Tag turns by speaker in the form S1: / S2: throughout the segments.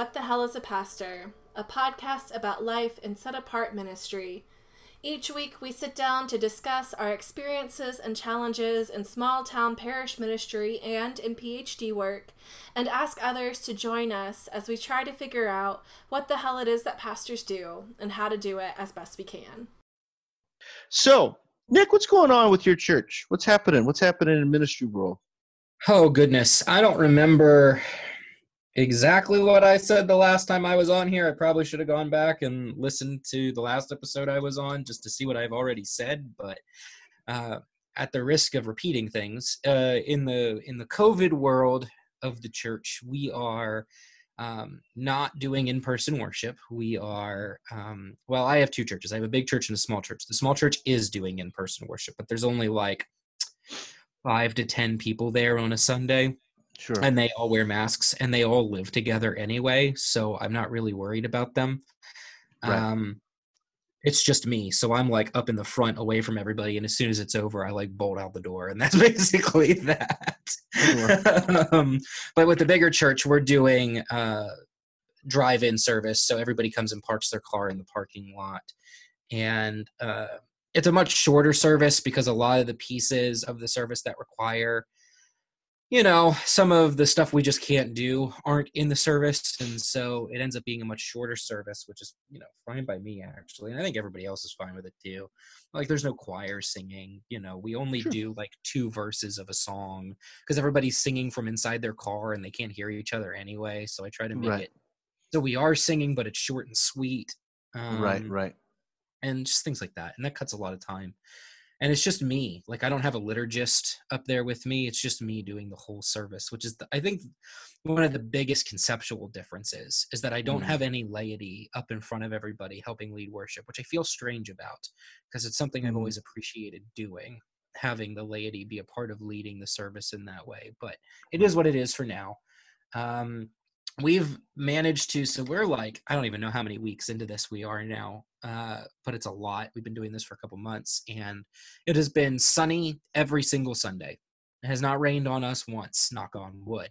S1: welcome to What the Hell is a Pastor, a podcast about life in set apart ministry. Each week, we sit down to discuss our experiences and challenges in small town parish ministry and in PhD work, and ask others to join us as we try to figure out what the hell it is that pastors do and how to do it as best we can.
S2: So, Nick, what's going on with your church? What's happening? What's happening in ministry world?
S3: Oh goodness, I don't remember exactly what I said the last time I was on here. I probably should have gone back and listened to the last episode I was on just to see what I've already said. But uh, at the risk of repeating things, uh, in the in the COVID world of the church, we are um, not doing in-person worship. We are um, well. I have two churches. I have a big church and a small church. The small church is doing in-person worship, but there's only like five to ten people there on a Sunday
S2: Sure.
S3: and they all wear masks and they all live together anyway so i'm not really worried about them
S2: Right.
S3: um it's just me so i'm like up in the front away from everybody and as soon as it's over i like bolt out the door and that's basically that um, but with the bigger church we're doing uh drive-in service so everybody comes and parks their car in the parking lot and uh it's a much shorter service because a lot of the pieces of the service that require you know some of the stuff we just can't do aren't in the service and so it ends up being a much shorter service which is you know fine by me actually and i think everybody else is fine with it too like there's no choir singing you know we only
S2: Sure.
S3: do like two verses of a song because everybody's singing from inside their car and they can't hear each other anyway so i try to make
S2: Right.
S3: it so we are singing but it's short and sweet um,
S2: right, right.
S3: and just things like that and that cuts a lot of time and it's just me like i don't have a liturgist up there with me it's just me doing the whole service which is the, i think one of the biggest conceptual differences is that i don't
S2: Mhm.
S3: have any laity up in front of everybody helping lead worship which i feel strange about because it's something i've
S2: Mhm.
S3: always appreciated doing having the laity be a part of leading the service in that way but it is what it is for now um we've managed to so we're like i don't even know how many weeks into this we are now uh but it's a lot we've been doing this for a couple months and it has been sunny every single sunday it has not rained on us once knock on wood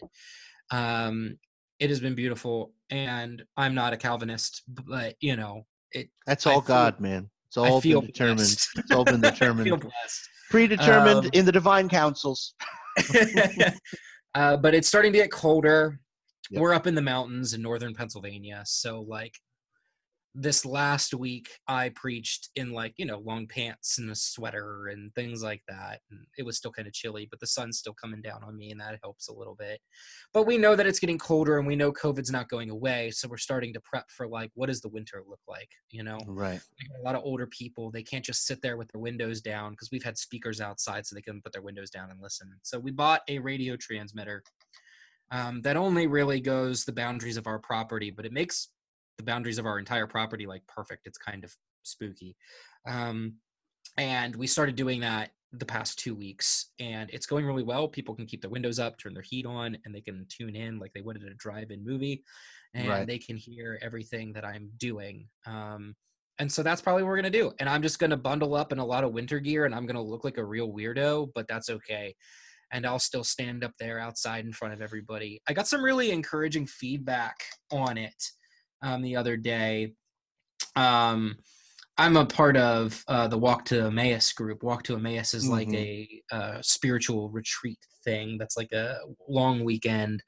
S3: um it has been beautiful and i'm not a calvinist but you know it
S2: That's
S3: I
S2: all
S3: feel-
S2: God, man. It's all been determined. It's all been determined.
S3: blessed.
S2: Predetermined
S3: Um,
S2: in the divine councils.
S3: uh, but it's starting to get colder.
S2: Yep.
S3: We're up in the mountains in northern Pennsylvania, so like this last week, I preached in like you know long pants and a sweater and things like that, and it was still kind of chilly, but the sun's still coming down on me, and that helps a little bit. But we know that it's getting colder, and we know COVID's not going away, so we're starting to prep for like what does the winter look like, you know?
S2: Right.
S3: a lot of older people they can't just sit there with their windows down because we've had speakers outside so they can put their windows down and listen so we bought a radio transmitter um, that only really goes the boundaries of our property but it makes the boundaries of our entire property like perfect it's kind of spooky um, and we started doing that the past two weeks and it's going really well people can keep their windows up turn their heat on and they can tune in like they would at a drive-in movie and
S2: Right.
S3: they can hear everything that i'm doing um, and so that's probably what we're gonna do. And I'm just gonna bundle up in a lot of winter gear and I'm gonna look like a real weirdo, but that's okay. And I'll still stand up there outside in front of everybody. I got some really encouraging feedback on it um, the other day. Um, I'm a part of uh, the Walk to Emmaus group. Walk to Emmaus is like
S2: Mhm.
S3: a uh, spiritual retreat thing that's like a long weekend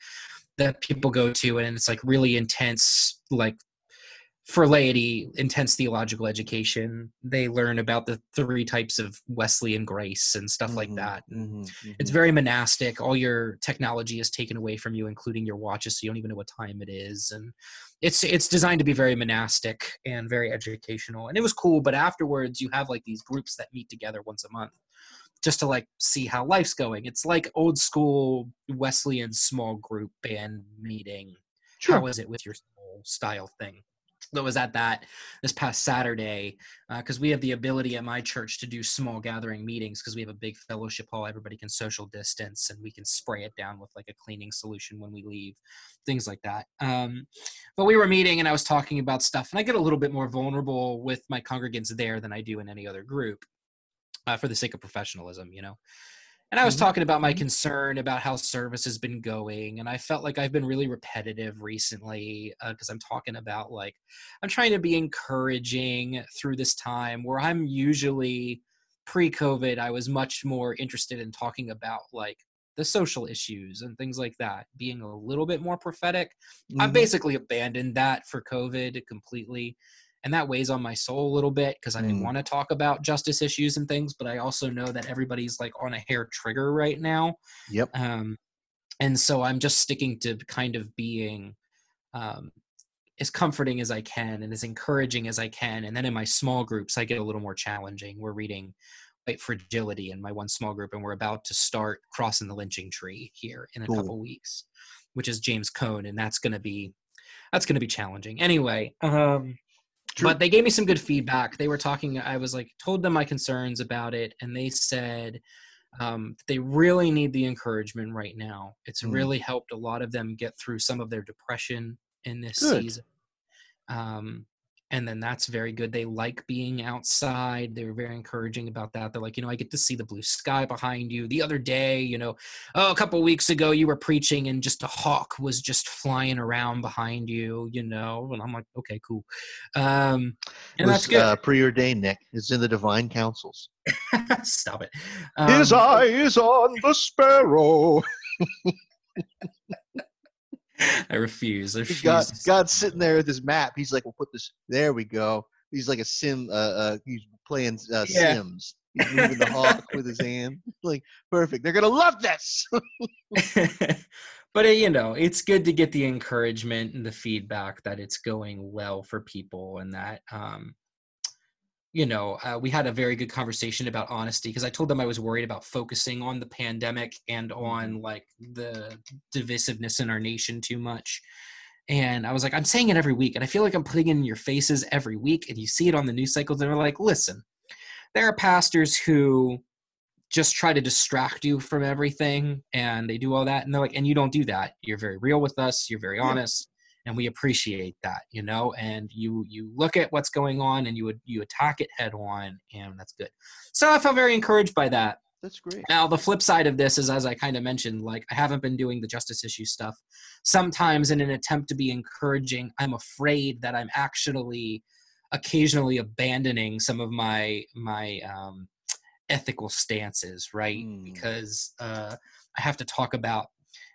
S3: that people go to, and it's like really intense, like for laity, intense theological education. They learn about the three types of Wesleyan grace and stuff like
S2: Mhm,
S3: that.
S2: mhm,
S3: It's
S2: mhm.
S3: very monastic. All your technology is taken away from you, including your watches, so you don't even know what time it is. And it's it's designed to be very monastic and very educational. And it was cool. But afterwards, you have like these groups that meet together once a month, just to like see how life's going. It's like old school Wesleyan small group band meeting
S2: Sure.
S3: how was it with your style thing that was at that this past saturday because we have the ability at my church to do small gathering meetings because we have a big fellowship hall. Everybody can social distance and we can spray it down with like a cleaning solution when we leave things like that. Um, but we were meeting and i was talking about stuff and i get a little bit more vulnerable with my congregants there than i do in any other group uh, for the sake of professionalism you know And I was
S2: Mhm.
S3: talking about my
S2: Mhm.
S3: concern about how service has been going, and I felt like I've been really repetitive recently because I'm talking about like I'm trying to be encouraging through this time where I'm usually pre-COVID. I was much more interested in talking about like the social issues and things like that, being a little bit more prophetic. I've
S2: Mhm.
S3: basically abandoned that for COVID completely. And that weighs on my soul a little bit because I
S2: Mm.
S3: want to talk about justice issues and things, but I also know that everybody's like on a hair trigger right now.
S2: Yep.
S3: Um, and so I'm just sticking to kind of being um, as comforting as I can and as encouraging as I can. And then in my small groups, I get a little more challenging. We're reading White Fragility in my one small group, and we're about to start Cross and the Lynching Tree here in a
S2: Cool.
S3: couple weeks, which is James Cone, and that's gonna be that's gonna be challenging. Anyway, um,
S2: True.
S3: but they gave me some good feedback. They were talking. I was like told them my concerns about it, and they said um, they really need the encouragement right now. It's
S2: Mm.
S3: really helped a lot of them get through some of their depression in this
S2: Good.
S3: season. Um, and then that's very good. They like being outside. They're very encouraging about that. They're like, you know, I get to see the blue sky behind you. The other day, you know, oh, a couple weeks ago, you were preaching and just a hawk was just flying around behind you, you know. And I'm like, okay, cool. Um, and
S2: was
S3: that's good.
S2: Uh, preordained, Nick. It's in the divine councils.
S3: Stop it.
S2: His
S3: eye
S2: is on the sparrow.
S3: I refuse. I refuse.
S2: God, God's sitting there with his map. He's like, "We'll put this. There we go." He's like a sim. Uh, uh he's playing uh,
S3: Yeah.
S2: Sims. He's moving the hawk with his hand. Like perfect. They're gonna love this.
S3: but uh, you know, it's good to get the encouragement and the feedback that it's going well for people, and that um, you know, uh, we had a very good conversation about honesty because I told them I was worried about focusing on the pandemic and on like the divisiveness in our nation too much. And I was like, I'm saying it every week, and I feel like I'm putting it in your faces every week, and you see it on the news cycles, and they're like, listen, there are pastors who just try to distract you from everything and they do all that and they're like and you don't do that. You're very real with us. You're very honest and we appreciate that you know and you you look at what's going on and you would you attack it head on and that's good so i felt very encouraged by that
S2: That's great.
S3: now the flip side of this is as i kind of mentioned like i haven't been doing the justice issue stuff sometimes in an attempt to be encouraging i'm afraid that i'm actually occasionally abandoning some of my my um ethical stances right
S2: Mm.
S3: because uh i have to talk about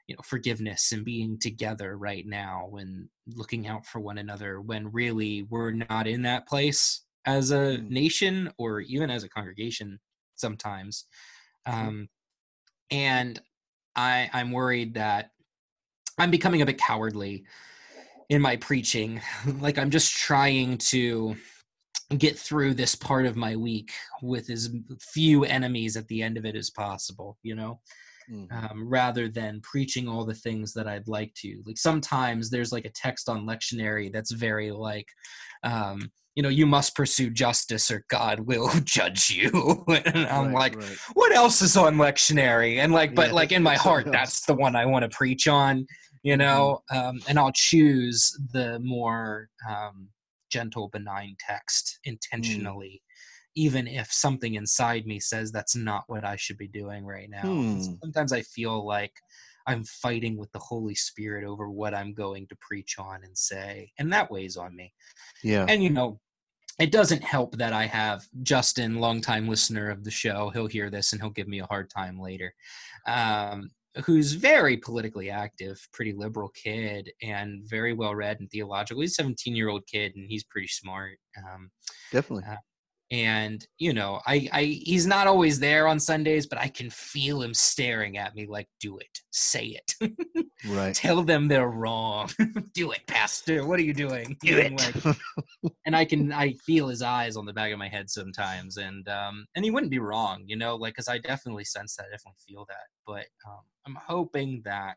S3: you know forgiveness and being together right now and looking out for one another when really we're not in that place as a
S2: Mm.
S3: nation or even as a congregation sometimes um and i i'm worried that i'm becoming a bit cowardly in my preaching. Like i'm just trying to get through this part of my week with as few enemies at the end of it as possible you know
S2: Mhm.
S3: um, rather than preaching all the things that I'd like to. Like sometimes there's like a text on lectionary that's very like, um, you know, you must pursue justice or God will judge you. and I'm
S2: Right,
S3: like,
S2: right.
S3: what else is on lectionary? And like, but
S2: Yeah,
S3: like in my heart, that's the one I want to preach on, you know, um, and I'll choose the more um, gentle, benign text intentionally. Even if something inside me says that's not what I should be doing right now.
S2: Hmm.
S3: Sometimes I feel like I'm fighting with the Holy Spirit over what I'm going to preach on and say, and that weighs on me
S2: Yeah.
S3: and you know it doesn't help that i have justin longtime listener of the show he'll hear this and he'll give me a hard time later um, who's very politically active pretty liberal kid and very well read and theological he's a 17 year old kid and he's pretty smart um,
S2: Definitely.
S3: And you know I, I he's not always there on sundays but i can feel him staring at me like do it. Say it.
S2: Right.
S3: tell them they're wrong. Do it pastor. What are you doing?
S2: Do
S3: You
S2: it.
S3: like- and I can I feel his eyes on the back of my head sometimes, and um, and he wouldn't be wrong, you know, like because I definitely sense that, I definitely feel that, but um, I'm hoping that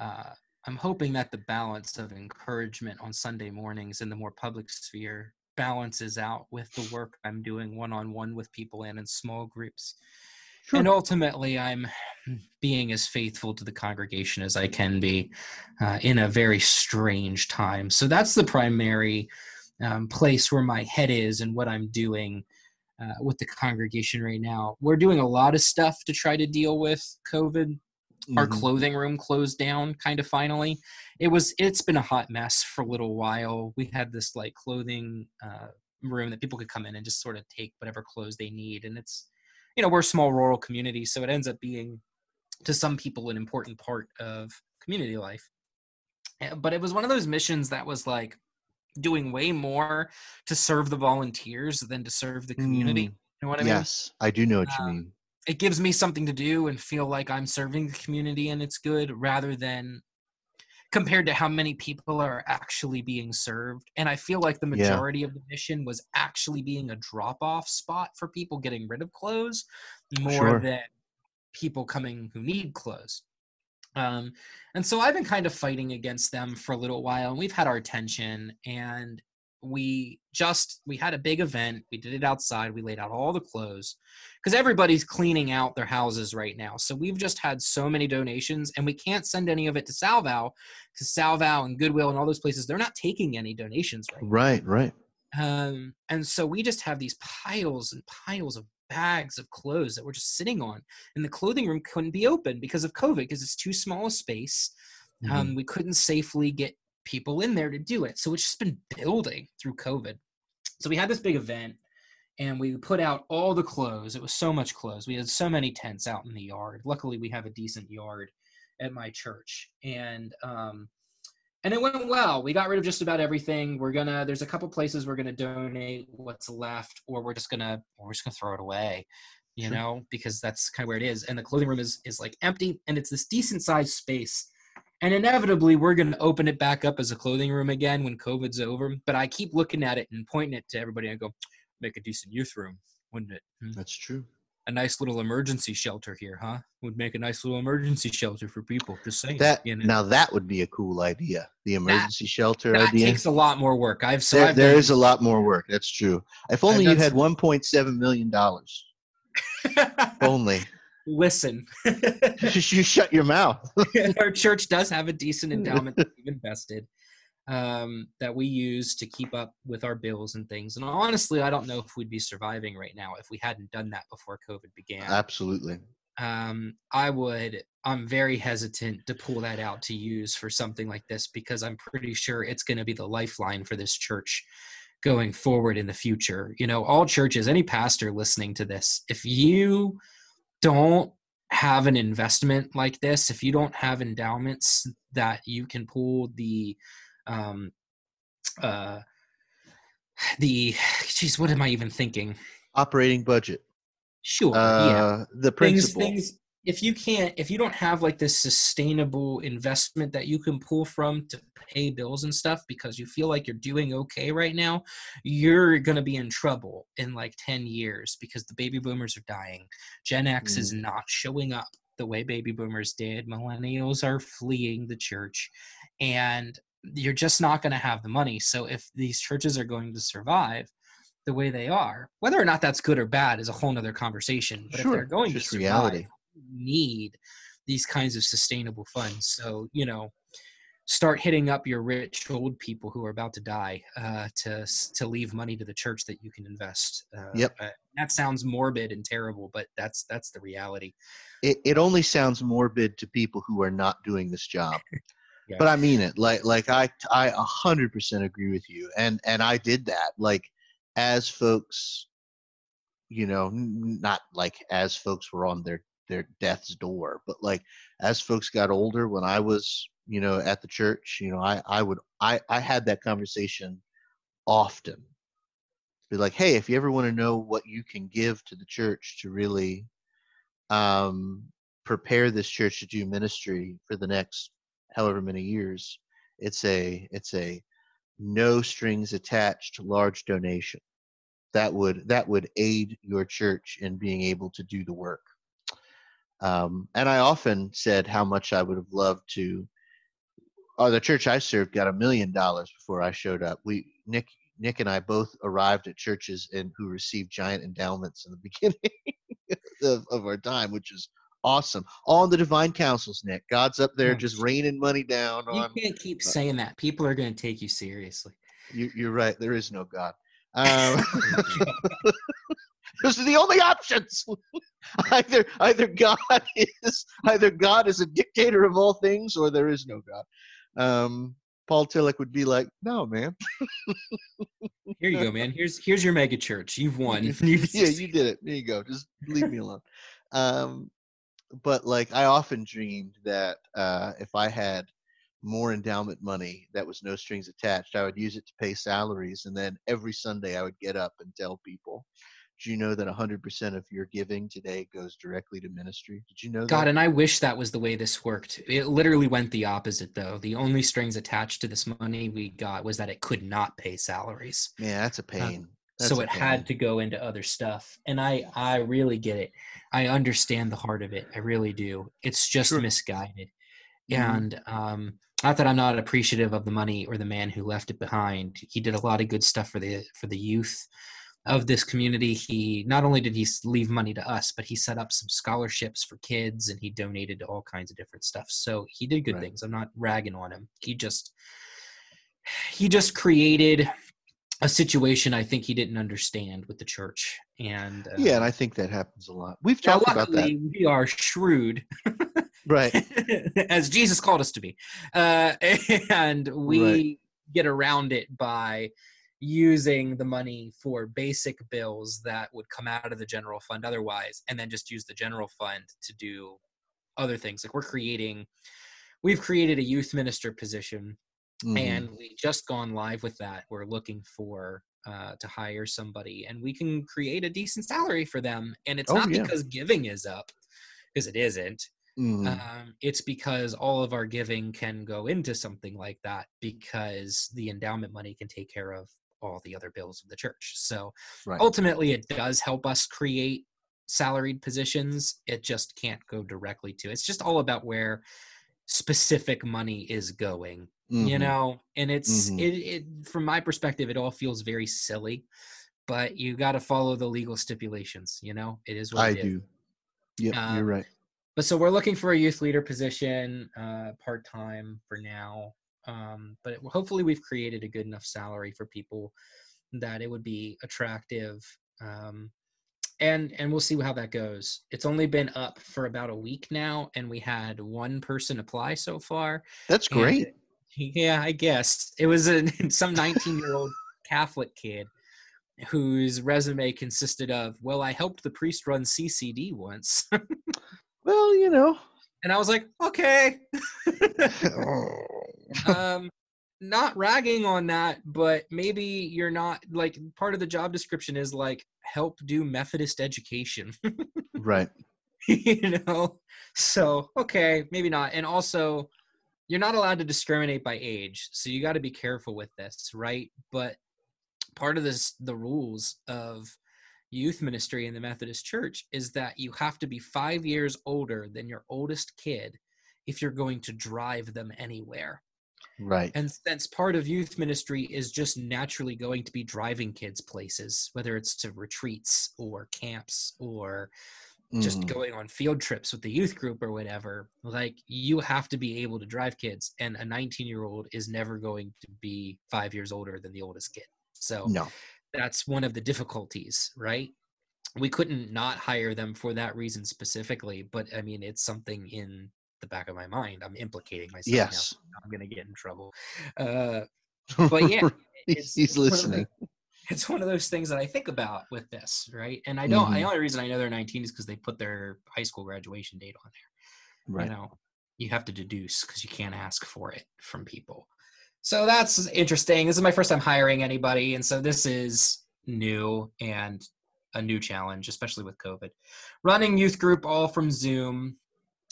S3: uh, I'm hoping that the balance of encouragement on Sunday mornings in the more public sphere balances out with the work I'm doing one on one with people and in small groups.
S2: Sure.
S3: And ultimately, I'm being as faithful to the congregation as I can be uh, in a very strange time. So that's the primary um, place where my head is and what I'm doing. uh, with the congregation right now. We're doing a lot of stuff to try to deal with COVID. Our
S2: Mhm.
S3: clothing room closed down kind of finally. It was it's been a hot mess for a little while. We had this like clothing uh, room that people could come in and just sort of take whatever clothes they need, and it's you know we're a small rural community, so it ends up being to some people an important part of community life. Uh, But it was one of those missions that was like doing way more to serve the volunteers than to serve the community.
S2: Mm,
S3: You know what I mean?
S2: yes, I do know what you
S3: Um,
S2: mean.
S3: It gives me something to do and feel like I'm serving the community and it's good rather than compared to how many people are actually being served. And I feel like the
S2: Yeah.
S3: majority of the mission was actually being a drop off spot for people getting rid of clothes more
S2: Sure.
S3: than people coming who need clothes. Um, and so I've been kind of fighting against them for a little while, and we've had our attention. And we just we had a big event. We did it outside. We laid out all the clothes because everybody's cleaning out their houses right now. So we've just had so many donations, and we can't send any of it to Salvow because Salvow and Goodwill and all those places they're not taking any donations right now.
S2: Right, right.
S3: Um, and so we just have these piles and piles of bags of clothes that we're just sitting on, and the clothing room couldn't be open because of COVID because it's too small a space.
S2: Mhm.
S3: Um, we couldn't safely get people in there to do it, so it's just been building through COVID. So we had this big event, and we put out all the clothes. It was so much clothes. We had so many tents out in the yard. Luckily, we have a decent yard at my church, and um, and it went well. We got rid of just about everything. We're gonna. There's a couple places we're gonna donate what's left, or we're just gonna we're just gonna throw it away. You
S2: Sure.
S3: know, because that's kind of where it is. And the clothing room is is like empty, and it's this decent sized space. And inevitably, we're gonna open it back up as a clothing room again when COVID's over. But I keep looking at it and pointing it to everybody and go, make a decent youth room, wouldn't it? Hmm?
S2: That's true.
S3: A nice little emergency shelter here, huh? Would make a nice little emergency shelter for people. Just saying.
S2: That
S3: you know?
S2: now that would be a cool idea. The emergency shelter
S3: that
S2: idea.
S3: takes a lot more work. I've so
S2: there,
S3: I've
S2: there
S3: done-
S2: is a lot more work. That's true. If only you had 1.7 million dollars. Only.
S3: Listen,
S2: you shut your mouth.
S3: our church does have a decent endowment that we've invested um, that we use to keep up with our bills and things. And honestly, I don't know if we'd be surviving right now if we hadn't done that before COVID began.
S2: Absolutely.
S3: um, I would. I'm very hesitant to pull that out to use for something like this because I'm pretty sure it's going to be the lifeline for this church going forward in the future. You know, all churches, any pastor listening to this, if you don't have an investment like this, if you don't have endowments that you can pull the, um, uh, the, geez, what am I even thinking?
S2: Operating budget.
S3: Sure, yeah
S2: Uh, the
S3: things things if you can't if you don't have like this sustainable investment that you can pull from to pay bills and stuff because you feel like you're doing okay right now you're going to be in trouble in like 10 years because the baby boomers are dying. Gen x is mm. not showing up the way baby boomers did. Millennials are fleeing the church and you're just not going to have the money. So if these churches are going to survive the way they are whether or not that's good or bad is a whole nother conversation but if
S2: Sure,
S3: they're going
S2: just
S3: to survive,
S2: reality.
S3: Need these kinds of sustainable funds. So you know start hitting up your rich old people who are about to die uh, to to leave money to the church that you can invest. Uh,
S2: Yep.
S3: uh, that sounds morbid and terrible but that's that's the reality.
S2: It, it only sounds morbid to people who are not doing this job.
S3: Yeah.
S2: but i mean it. Like like i i 100% agree with you. And and i did that. Like as folks you know not like as folks were on their their death's door but like as folks got older when i was you know at the church you know i i would i i had that conversation often. Be like hey if you ever want to know what you can give to the church to really um prepare this church to do ministry for the next however many years it's a it's a no strings attached large donation. That would that would aid your church in being able to do the work um, and i often said how much i would have loved to oh the church i served got a million dollars before i showed up. We nick nick and i both arrived at churches and who received giant endowments in the beginning of, of our time which is awesome. All in the divine councils nick. God's up there just raining money down
S3: you
S2: on
S3: can't keep saying that. People are going to take you seriously.
S2: You, you're right. There is no god. Um, Those are the only options. either either God is either God is a dictator of all things, or there is no God. Um, Paul Tillich would be like, "No, man.
S3: Here you go, man. Here's here's your mega church. You've won.
S2: Yeah, you did it. There you go. Just leave me alone." Um, but like, I often dreamed that uh, if I had more endowment money that was no strings attached, I would use it to pay salaries, and then every Sunday I would get up and tell people, do you know that 100% of your giving today goes directly to ministry? Did you know that?
S3: God,
S2: that?
S3: and I wish that was the way this worked. It literally went the opposite, though. The only strings attached to this money we got was that it could not pay salaries.
S2: Yeah, that's a pain.
S3: Um,
S2: That's
S3: so it had to go into other stuff. And I I really get it. I understand the heart of it. I really do. It's just
S2: Sure.
S3: misguided.
S2: Mhm.
S3: And um not that I'm not appreciative of the money or the man who left it behind. He did a lot of good stuff for the for the youth of this community. He not only did he leave money to us, but he set up some scholarships for kids and he donated to all kinds of different stuff. So he did good
S2: Right.
S3: things. I'm not ragging on him. He just he just created a situation I think he didn't understand with the church. And uh,
S2: Yeah, and I think that happens a lot. We've talked about that.
S3: we are shrewd
S2: Right.
S3: as Jesus called us to be. Uh, and we
S2: Right.
S3: get around it by using the money for basic bills that would come out of the general fund otherwise, and then just use the general fund to do other things. Like we're creating, we've created a youth minister position
S2: Mhm.
S3: and we just gone live with that we're looking for uh, to hire somebody and we can create a decent salary for them and it's
S2: Oh,
S3: not
S2: yeah.
S3: because giving is up because it isn't
S2: Mhm.
S3: um, it's because all of our giving can go into something like that because the endowment money can take care of all the other bills of the church so
S2: right.
S3: ultimately it does help us create salaried positions it just can't go directly to it's just all about where specific money is going you
S2: Mhm.
S3: know and it's
S2: Mhm.
S3: it, it from my perspective it all feels very silly but you got to follow the legal stipulations you know it is what
S2: I do. Yep,
S3: Um,
S2: you're right.
S3: but so we're looking for a youth leader position uh part-time for now um but it, hopefully we've created a good enough salary for people that it would be attractive um and and we'll see how that goes. It's only been up for about a week now and we had one person apply so far
S2: That's
S3: and-
S2: great.
S3: yeah, I guess. It was a some 19 year old Catholic kid whose resume consisted of, well, I helped the priest run CCD once,
S2: Well, you know.
S3: and I was like, okay, um, not ragging on that, but maybe you're not like part of the job description is like help do Methodist education.
S2: right.
S3: you know so okay maybe not and also you're not allowed to discriminate by age so you got to be careful with this right but part of this the rules of youth ministry in the methodist church is that you have to be five years older than your oldest kid if you're going to drive them anywhere
S2: Right.
S3: and since part of youth ministry is just naturally going to be driving kids places whether it's to retreats or camps or just
S2: Mhm.
S3: going on field trips with the youth group or whatever like you have to be able to drive kids and a 19 year old is never going to be five years older than the oldest kid so
S2: No.
S3: that's one of the difficulties right we couldn't not hire them for that reason specifically but i mean it's something in the back of my mind i'm implicating myself
S2: Yes.
S3: now i'm gonna get in trouble uh but yeah it's-
S2: He's
S3: it's one the-
S2: listening.
S3: it's one of those things that I think about with this, right? And I don't. The
S2: Mhm.
S3: only reason I know they're 19 is because they put their high school graduation date on there.
S2: Right.
S3: You know, you have to deduce because you can't ask for it from people. So that's interesting. This is my first time hiring anybody, and so this is new and a new challenge, especially with COVID. Running youth group all from Zoom.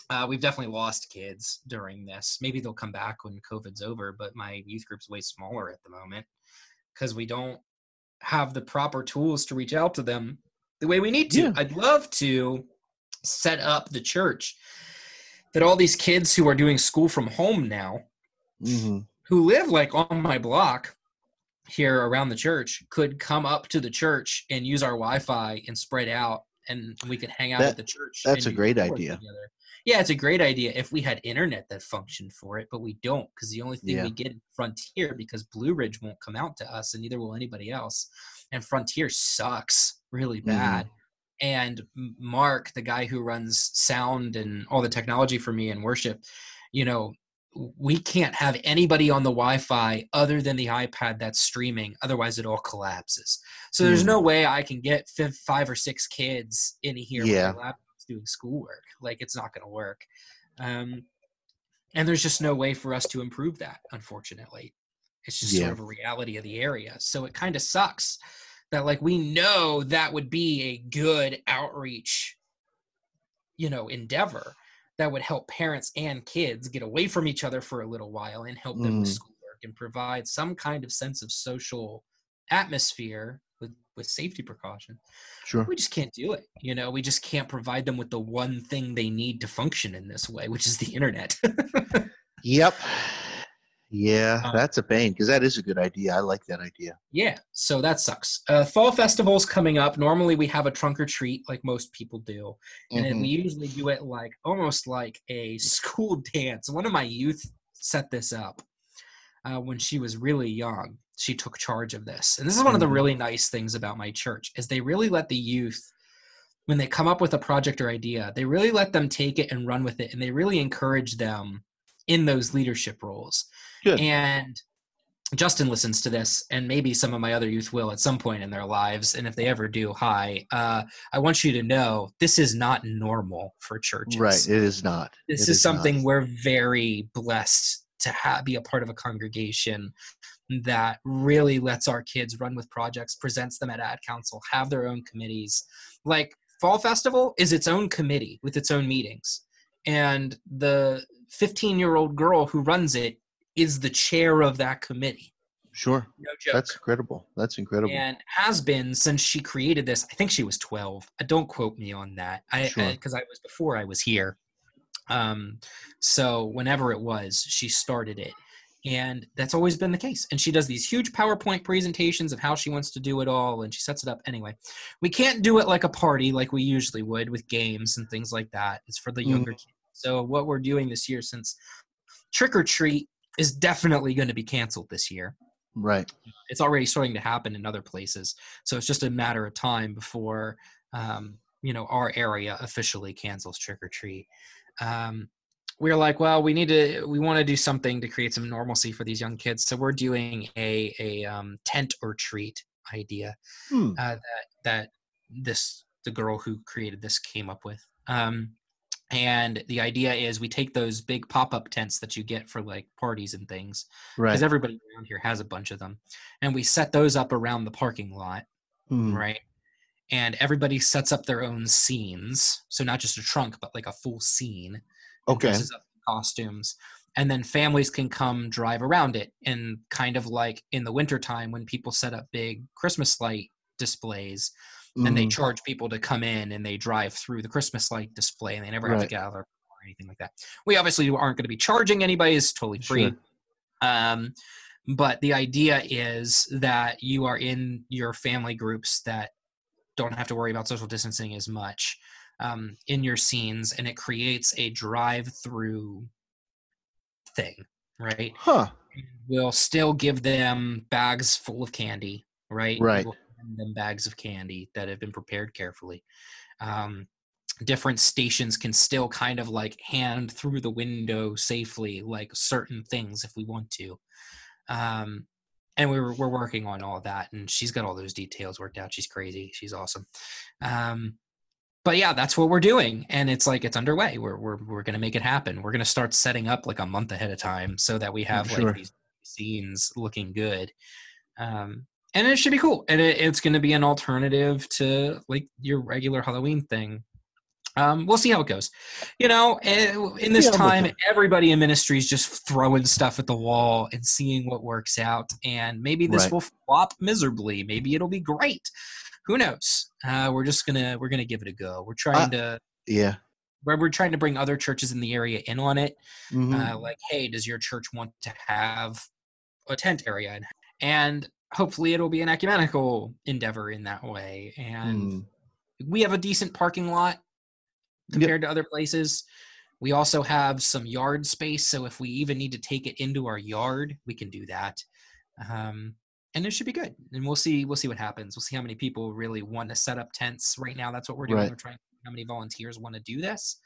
S3: Uh, we've definitely lost kids during this. Maybe they'll come back when COVID's over, but my youth group's way smaller at the moment because we don't have the proper tools to reach out to them the way we need to.
S2: Yeah.
S3: I'd love to set up the church that all these kids who are doing school from home now,
S2: hmm
S3: who live like on my block here around the church, could come up to the church and use our Wi-Fi and spread out, and we could hang out
S2: That-
S3: at the church.
S2: that's a great idea.
S3: together. Yeah, it's a great idea if we had internet that functioned for it, but we don't because the only thing
S2: Yeah.
S3: we get is Frontier because Blue Ridge won't come out to us, and neither will anybody else. And Frontier sucks really
S2: Mm-hmm.
S3: bad. and Mark, the guy who runs sound and all the technology for me and worship, you know, we can't have anybody on the Wi-Fi other than the iPad that's streaming. Otherwise, it all collapses. So there's
S2: Mm.
S3: no way I can get five, five or six kids in here
S2: Yeah.
S3: with doing schoolwork. Like it's not going to work. Um, and there's just no way for us to improve that. Unfortunately, it's just
S2: Yeah.
S3: sort of a reality of the area. So it kind of sucks that like we know that would be a good outreach, you know, endeavor that would help parents and kids get away from each other for a little while and help them with
S2: Mm.
S3: schoolwork and provide some kind of sense of social atmosphere with safety precaution
S2: Sure.
S3: we just can't do it you know we just can't provide them with the one thing they need to function in this way which is the internet
S2: Yep. Yeah,
S3: Um,
S2: that's a pain because that is a good idea. I like that idea.
S3: yeah so that sucks uh, fall festival's coming up normally we have a trunk or treat like most people do and then
S2: Mhm.
S3: we usually do it like almost like a school dance one of my youth set this up uh, when she was really young she took charge of this and this is one of the
S2: Mhm.
S3: really nice things about my church is they really let the youth when they come up with a project or idea they really let them take it and run with it and they really encourage them in those leadership roles
S2: Good.
S3: and Justin listens to this, and maybe some of my other youth will at some point in their lives. And if they ever do, hi, uh, I want you to know this is not normal for churches.
S2: Right. It is not.
S3: This
S2: It
S3: is something
S2: not.
S3: we're very blessed to ha- be a part of a congregation that really lets our kids run with projects, presents them at ad council, have their own committees. Like Fall Festival is its own committee with its own meetings. And the 15 year old girl who runs it is the chair of that committee.
S2: Sure.
S3: No joke.
S2: That's incredible. That's incredible.
S3: and has been since she created this. I think she was 12. Uh, Don't quote me on that. I
S2: Sure.
S3: because I, was before I was here. Um, so whenever it was, she started it, and that's always been the case. And she does these huge PowerPoint presentations of how she wants to do it all, and she sets it up anyway. We can't do it like a party like we usually would with games and things like that. It's for the younger kids. So what we're doing this year, since Trick or Treat is definitely going to be canceled this year
S2: Right.
S3: it's already starting to happen in other places so it's just a matter of time before um, you know our area officially cancels trick or treat um, we're like well we need to we want to do something to create some normalcy for these young kids so we're doing a a um, tent or treat idea
S2: Hmm.
S3: uh, that that this the girl who created this came up with um, and the idea is we take those big pop-up tents that you get for like parties and things
S2: Right.
S3: because everybody around here has a bunch of them and we set those up around the parking lot
S2: Hmm.
S3: right and everybody sets up their own scenes so not just a trunk but like a full scene
S2: Okay.
S3: costumes and then families can come drive around it and kind of like in the wintertime when people set up big christmas light displays and they
S2: Mhm.
S3: charge people to come in and they drive through the christmas light display and they never have to
S2: Right.
S3: of their car or anything like that we obviously aren't going to be charging anybody it's totally free
S2: Sure.
S3: um, but the idea is that you are in your family groups that don't have to worry about social distancing as much um, in your scenes, and it creates a drive-through thing, right?
S2: Huh.
S3: We'll still give them bags full of candy, right?
S2: Right.
S3: We'll them bags of candy that have been prepared carefully. Um, different stations can still kind of like hand through the window safely, like certain things if we want to. Um, and we're we're working on all that, and she's got all those details worked out. She's crazy. She's awesome. Um, but yeah, that's what we're doing, and it's like it's underway. We're we're we're gonna make it happen. We're gonna start setting up like a month ahead of time so that we have
S2: Sure.
S3: like these scenes looking good. Um, and it should be cool. And it, it's going to be an alternative to like your regular Halloween thing. Um, we'll see how it goes. You know, eh, in this
S2: Yeah, I'm with
S3: time, everybody in ministry is just throwing stuff at the wall and seeing what works out. And maybe this
S2: Right.
S3: will flop miserably. Maybe it'll be great. Who knows? Uh, we're just gonna we're gonna give it a go. We're trying to
S2: Yeah.
S3: we're, we're trying to bring other churches in the area in on it
S2: Mhm.
S3: uh, like hey does your church want to have a tent area and, hopefully it'll be an ecumenical endeavor in that way and
S2: Hmm.
S3: we have a decent parking lot compared to other places we also have some yard space so if we even need to take it into our yard we can do that um, and it should be good. And we'll see. We'll see what happens. We'll see how many people really want to set up tents. Right now, that's what we're doing.
S2: Right.
S3: We're trying how many volunteers want to do this,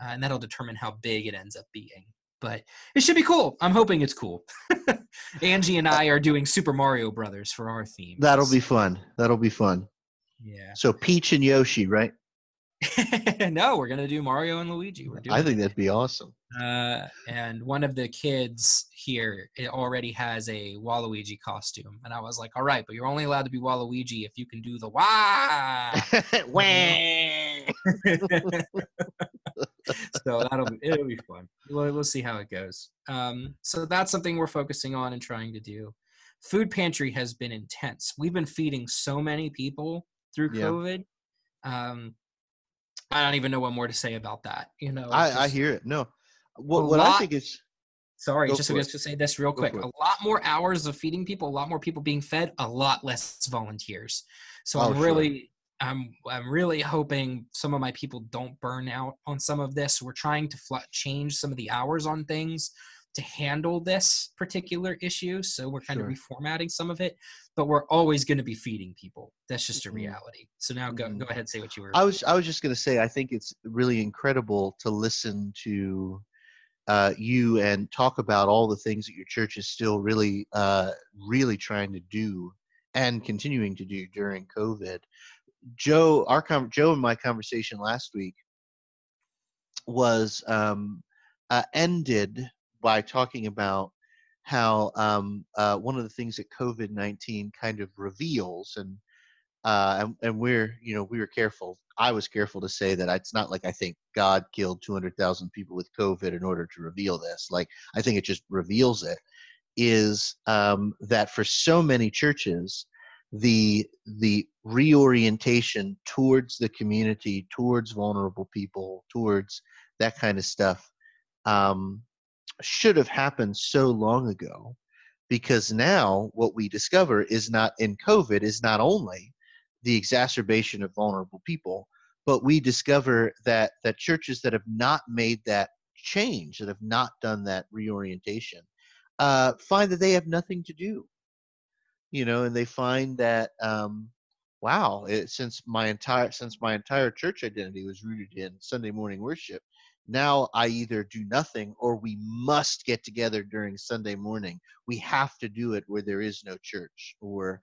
S3: uh, and that'll determine how big it ends up being. But it should be cool. I'm hoping it's cool. Angie and I are doing Super Mario Brothers for our theme.
S2: That'll be fun. That'll be fun.
S3: yeah.
S2: So Peach and Yoshi, right?
S3: no, we're gonna do Mario and Luigi. We're doing
S2: I think that'd be awesome.
S3: Uh, and one of the kids here it already has a Waluigi costume, and I was like, "All right, but you're only allowed to be Waluigi if you can do the wah."
S2: Wah.
S3: so that'll be it'll be fun. We'll, we'll see how it goes. Um, so that's something we're focusing on and trying to do. Food pantry has been intense. We've been feeding so many people through
S2: Yeah.
S3: COVID. Um, I don't even know what more to say about that. You know,
S2: I, I hear it. No, what what I think is
S3: Sorry, just to, just to say this real quick. A lot more hours of feeding people, a lot more people being fed, a lot less volunteers. So
S2: Oh,
S3: I'm
S2: sure.
S3: really I'm I'm really hoping some of my people don't burn out on some of this. We're trying to fl- change some of the hours on things to handle this particular issue. So we're kind
S2: Sure.
S3: of reformatting some of it, but we're always going to be feeding people. That's just a
S2: Mhm.
S3: reality. So now go
S2: Mhm.
S3: go ahead say what you were.
S2: I was I was just gonna say I think it's really incredible to listen to uh, you and talk about all the things that your church is still really uh, really trying to do and continuing to do during COVID. Joe, our con- Joe and my conversation last week was um, uh, ended by talking about how um, uh, one of the things that COVID nineteen kind of reveals and uh, and, and we're you know we were careful i was careful to say that it's not like i think god killed 200000 people with covid in order to reveal this like i think it just reveals it is um, that for so many churches the the reorientation towards the community towards vulnerable people towards that kind of stuff um, should have happened so long ago because now what we discover is not in covid is not only the exacerbation of vulnerable people but we discover that that churches that have not made that change that have not done that reorientation uh, find that they have nothing to do. You know and they find that um, wow it, since my entire since my entire church identity was rooted in sunday morning worship now i either do nothing or we must get together during sunday morning. We have to do it where there is no church or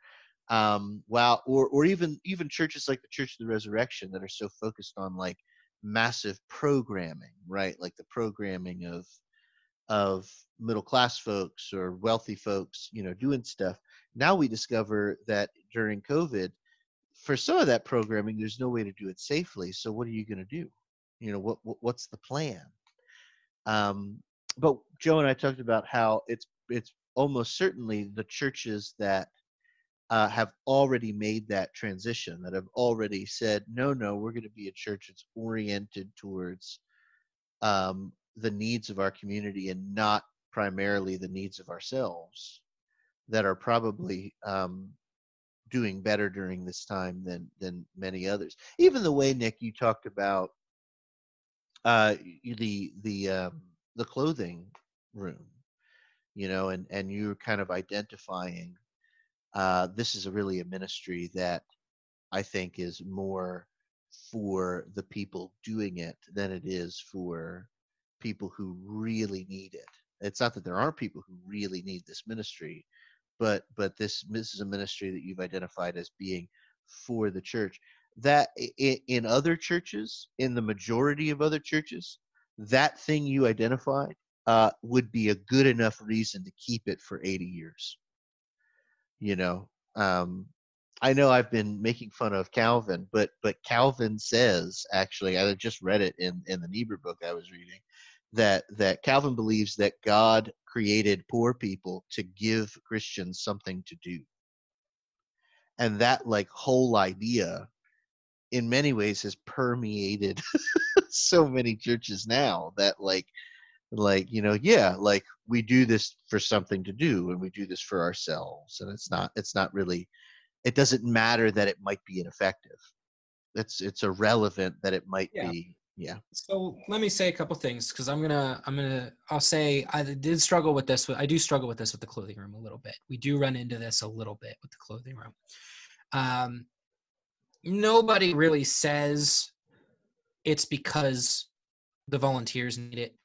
S2: um wow or or even even churches like the church of the resurrection that are so focused on like massive programming right? Like the programming of of middle class folks or wealthy folks you know doing stuff. Now we discover that during covid for some of that programming there's no way to do it safely. So what are you going to do you know what, what what's the plan? Um but joe and i talked about how it's it's almost certainly the churches that uh, have already made that transition that have already said no no we're going to be a church that's oriented towards um, the needs of our community and not primarily the needs of ourselves that are probably um, doing better during this time than than many others. Even the way nick you talked about uh the the um the clothing room you know and and you're kind of identifying uh this is a really a ministry that i think is more for the people doing it than it is for people who really need it. It's not that there aren't people who really need this ministry but but this this is a ministry that you've identified as being for the church that in other churches in the majority of other churches that thing you identified uh, would be a good enough reason to keep it for 80 years. You know um, i know i've been making fun of calvin but but calvin says actually i just read it in in the niebuhr book i was reading that that calvin believes that god created poor people to give christians something to do. And that like whole idea in many ways has permeated so many churches now that like like you know yeah like we do this for something to do and we do this for ourselves and it's not it's not really it doesn't matter that it might be ineffective it's it's irrelevant that it might
S3: Yeah.
S2: be Yeah.
S3: So let me say a couple things because I'm gonna I'm gonna I'll say I did struggle with this. I do struggle with this with the clothing room a little bit. We do run into this a little bit with the clothing room. Um, nobody really says it's because the volunteers need it.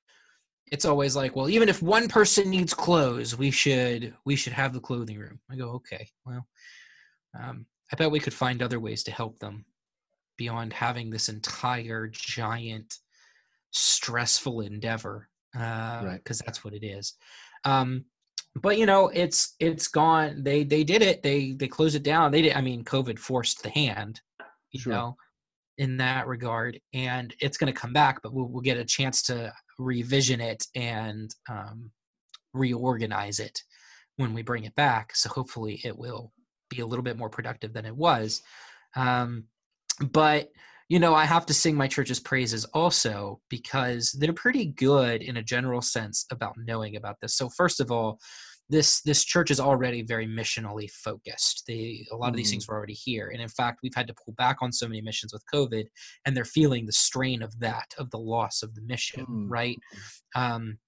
S3: It's always like, well, even if one person needs clothes, we should we should have the clothing room. I go, okay, well, um, I bet we could find other ways to help them beyond having this entire giant stressful endeavor because uh, right. that's what it is um, but you know it's it's gone. They they did it. They they closed it down. They did i mean covid forced the hand you sure. know in that regard and it's going to come back but we'll, we'll get a chance to revision it and um, reorganize it when we bring it back. So hopefully it will be a little bit more productive than it was. Um, but you know i have to sing my church's praises also because they're pretty good in a general sense about knowing about this so first of all this this church is already very missionally focused they a lot of these things mm. were already here and in fact we've had to pull back on so many missions with covid and they're feeling the strain of that of the loss of the mission mm. right um,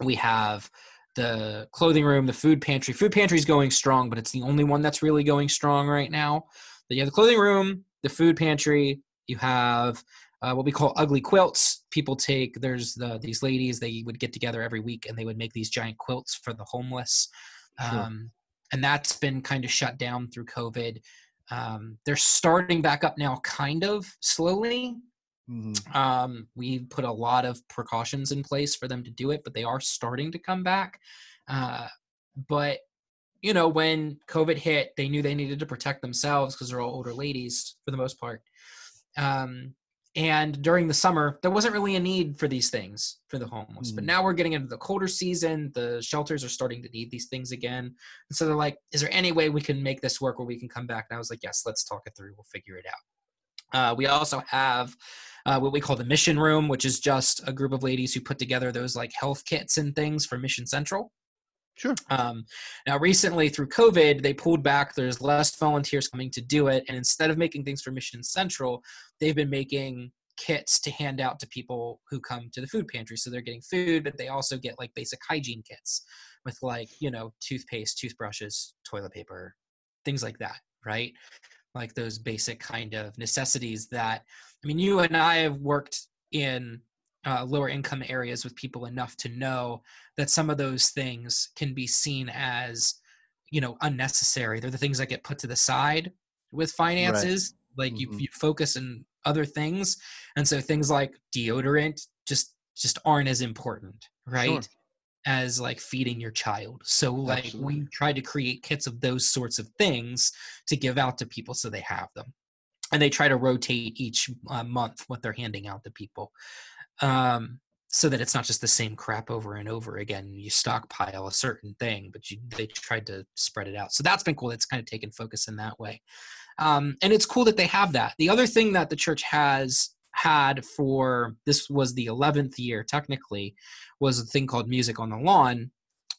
S3: we have the clothing room the food pantry food pantry is going strong but it's the only one that's really going strong right now but yeah the clothing room the food pantry. You have uh, what we call ugly quilts. People take there's the, these ladies they would get together every week and they would make these giant quilts for the homeless, sure. um, and that's been kind of shut down through COVID. Um, they're starting back up now, kind of slowly. Mm-hmm. Um, we put a lot of precautions in place for them to do it, but they are starting to come back. Uh, but you know, when COVID hit, they knew they needed to protect themselves because they're all older ladies for the most part. Um, and during the summer, there wasn't really a need for these things for the homeless. Mm. But now we're getting into the colder season. The shelters are starting to need these things again. And so they're like, is there any way we can make this work where we can come back? And I was like, yes, let's talk it through. We'll figure it out. Uh, we also have uh, what we call the mission room, which is just a group of ladies who put together those like health kits and things for Mission Central.
S2: Sure.
S3: Um, now, recently through COVID, they pulled back. There's less volunteers coming to do it, and instead of making things for Mission Central, they've been making kits to hand out to people who come to the food pantry. So they're getting food, but they also get like basic hygiene kits with like you know toothpaste, toothbrushes, toilet paper, things like that, right? Like those basic kind of necessities that I mean, you and I have worked in uh, lower income areas with people enough to know that some of those things can be seen as you know unnecessary they're the things that get put to the side with finances right. like mm-hmm. you, you focus on other things and so things like deodorant just just aren't as important right sure. as like feeding your child so like Absolutely. we try to create kits of those sorts of things to give out to people so they have them and they try to rotate each uh, month what they're handing out to people um, so that it's not just the same crap over and over again. You stockpile a certain thing, but you, they tried to spread it out. So that's been cool. It's kind of taken focus in that way. Um, and it's cool that they have that. The other thing that the church has had for this was the 11th year technically was a thing called music on the lawn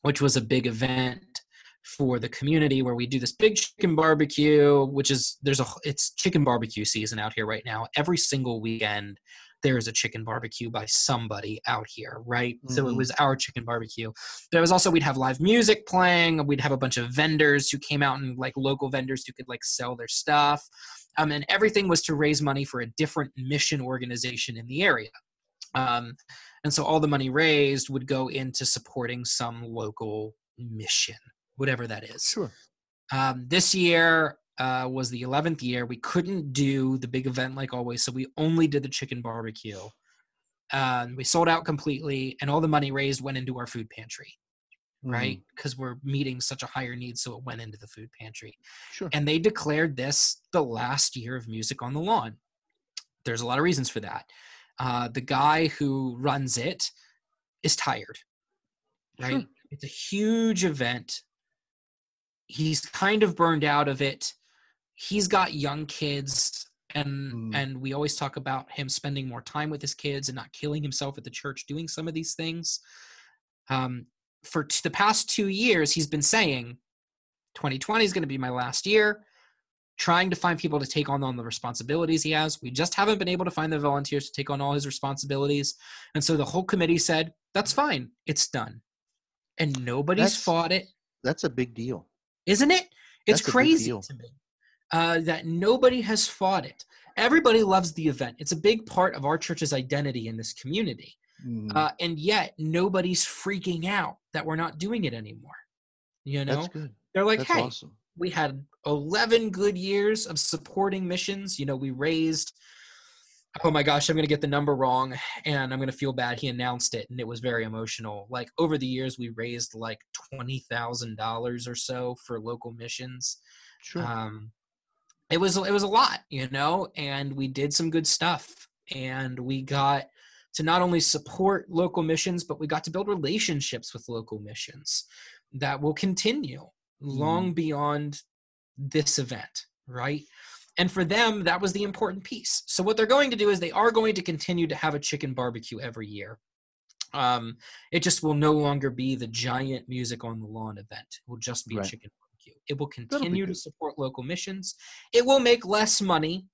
S3: which was a big event for the community where we do this big chicken barbecue which is there's a it's chicken barbecue season out here right now every single weekend there is a chicken barbecue by somebody out here, right? Mm-hmm. So it mm-hmm. was our chicken barbecue. But it was also we'd have live music playing. We'd have a bunch of vendors who came out and like local vendors who could like sell their stuff. Um, and everything was to raise money for a different mission organization in the area. Um, and so all the money raised would go into supporting some local mission, whatever that is.
S2: Sure.
S3: Um, this year, uh, was the 11th year. We couldn't do the big event like always, so we only did the chicken barbecue. Um, we sold out completely, and all the money raised went into our food pantry, mm-hmm. right? Because we're meeting such a higher need, so it went into the food pantry.
S2: Sure.
S3: And they declared this the last year of music on the lawn. There's a lot of reasons for that. Uh, the guy who runs it is tired, right? Sure. It's a huge event. He's kind of burned out of it he's got young kids and mm. and we always talk about him spending more time with his kids and not killing himself at the church doing some of these things um, for t- the past two years he's been saying 2020 is going to be my last year trying to find people to take on on the responsibilities he has. We just haven't been able to find the volunteers to take on all his responsibilities. And so the whole committee said, that's fine. It's done. And nobody's
S2: That's-
S3: fought it,
S2: That's a big deal.
S3: isn't it? It's
S2: That's
S3: crazy to me uh, that nobody has fought it. Everybody loves the event. It's a big part of our church's identity in this community.
S2: Mhm.
S3: Uh, and yet nobody's freaking out that we're not doing it anymore. You know,
S2: That's good.
S3: they're like,
S2: That's
S3: hey,
S2: awesome.
S3: we had 11 good years of supporting missions. You know, we raised, oh my gosh, I'm going to get the number wrong and I'm going to feel bad. He announced it and it was very emotional. Like over the years, we raised like $20,000 or so for local missions.
S2: Sure.
S3: Um, it was it was a lot, you know, and we did some good stuff, and we got to not only support local missions, but we got to build relationships with local missions that will continue long beyond this event, right? And for them, that was the important piece. So what they're going to do is they are going to continue to have a chicken barbecue every year. Um, it just will no longer be the giant music on the lawn event. It will just be
S2: Right.
S3: a chicken barbecue. It will continue to support local missions. It will make less money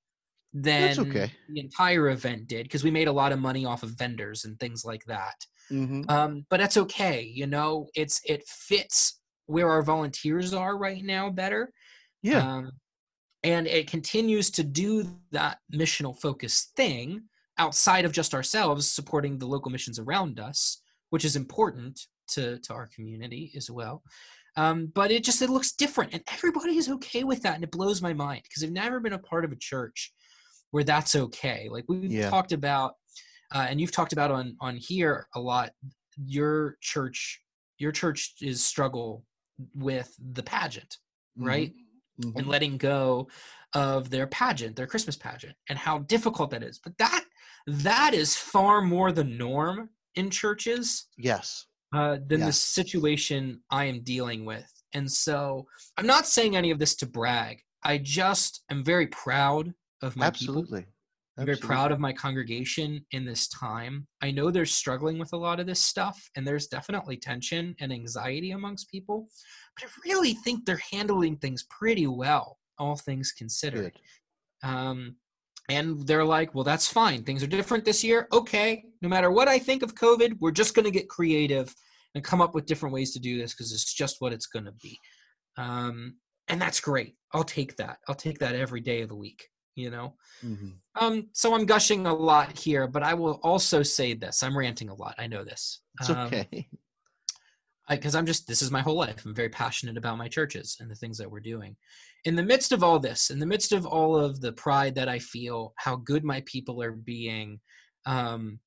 S3: than
S2: okay.
S3: the entire event did because we made a lot of money off of vendors and things like that.
S2: hmm
S3: Um, but that's okay. You know, it's it fits where our volunteers are right now better.
S2: Yeah.
S3: Um, and it continues to do that missional focus thing outside of just ourselves supporting the local missions around us, which is important to, to our community as well. Um, but it just it looks different, and everybody is okay with that, and it blows my mind because I've never been a part of a church where that's okay. Like we've
S2: Yeah.
S3: talked about, uh, and you've talked about on on here a lot. Your church, your church is struggle with the pageant, right?
S2: Mhm.
S3: and letting go of their pageant, their Christmas pageant, and how difficult that is. But that that is far more the norm in churches
S2: Yes.
S3: Uh, than the situation I am dealing with. And so I'm not saying any of this to brag. I just am very proud of my people.
S2: Absolutely.
S3: I'm very proud of my congregation in this time. I know they're struggling with a lot of this stuff, and there's definitely tension and anxiety amongst people. But I really think they're handling things pretty well, all things considered. Um, and they're like, well, that's fine. Things are different this year. Okay, no matter what I think of COVID, we're just going to get creative and come up with different ways to do this because it's just what it's going to be. Um, and that's great. I'll take that. I'll take that every day of the week, you know?
S2: Mhm.
S3: Um, so I'm gushing a lot here, but I will also say this. I'm ranting a lot. I know this.
S2: It's
S3: Um,
S2: okay.
S3: Because I'm just this is my whole life. I'm very passionate about my churches and the things that we're doing. In the midst of all this, in the midst of all of the pride that I feel, how good my people are being, um,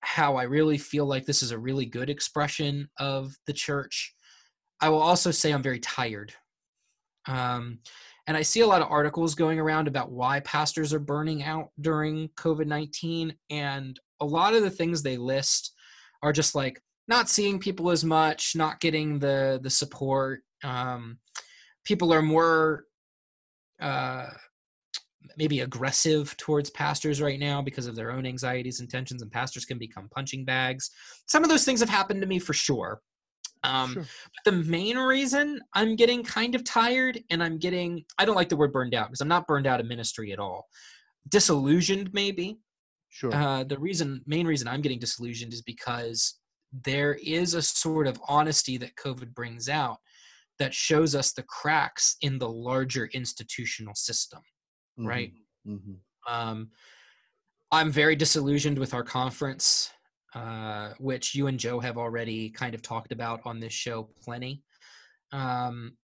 S3: how I really feel like this is a really good expression of the church. I will also say I'm very tired. Um, and I see a lot of articles going around about why pastors are burning out during COVID 19. And a lot of the things they list are just like not seeing people as much, not getting the, the support. Um, people are more uh, maybe aggressive towards pastors right now because of their own anxieties and tensions, and pastors can become punching bags. Some of those things have happened to me for sure. Um,
S2: Sure.
S3: the main reason I'm getting kind of tired and I'm getting, I don't like the word burned out because I'm not burned out of ministry at all. Disillusioned, maybe.
S2: Sure.
S3: Uh, the reason, main reason I'm getting disillusioned is because there is a sort of honesty that COVID brings out that shows us the cracks in the larger institutional system. right.
S2: hmm
S3: Um, I'm very disillusioned with our conference, uh, which you and Joe have already kind of talked about on this show plenty. Um,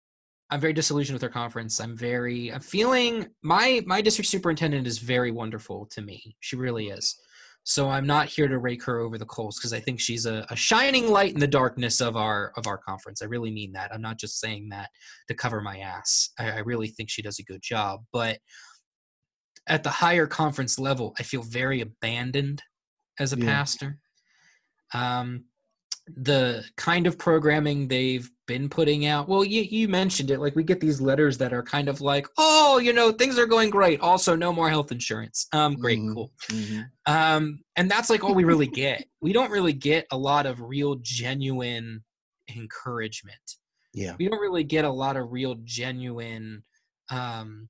S3: I'm very disillusioned with our conference. I'm very, I'm feeling my my district superintendent is very wonderful to me. She really is. So I'm not here to rake her over the coals because I think she's a, a shining light in the darkness of our of our conference. I really mean that. I'm not just saying that to cover my ass. I, I really think she does a good job, but at the higher conference level, I feel very abandoned as a
S2: Yeah.
S3: pastor. Um, the kind of programming they've been putting out. Well, you you mentioned it. Like we get these letters that are kind of like, oh, you know, things are going great. Also, no more health insurance. Um, great,
S2: Mhm.
S3: cool.
S2: hmm
S3: Um, and that's like all we really get. We don't really get a lot of real, genuine encouragement
S2: Yeah.
S3: we don't really get a lot of real genuine um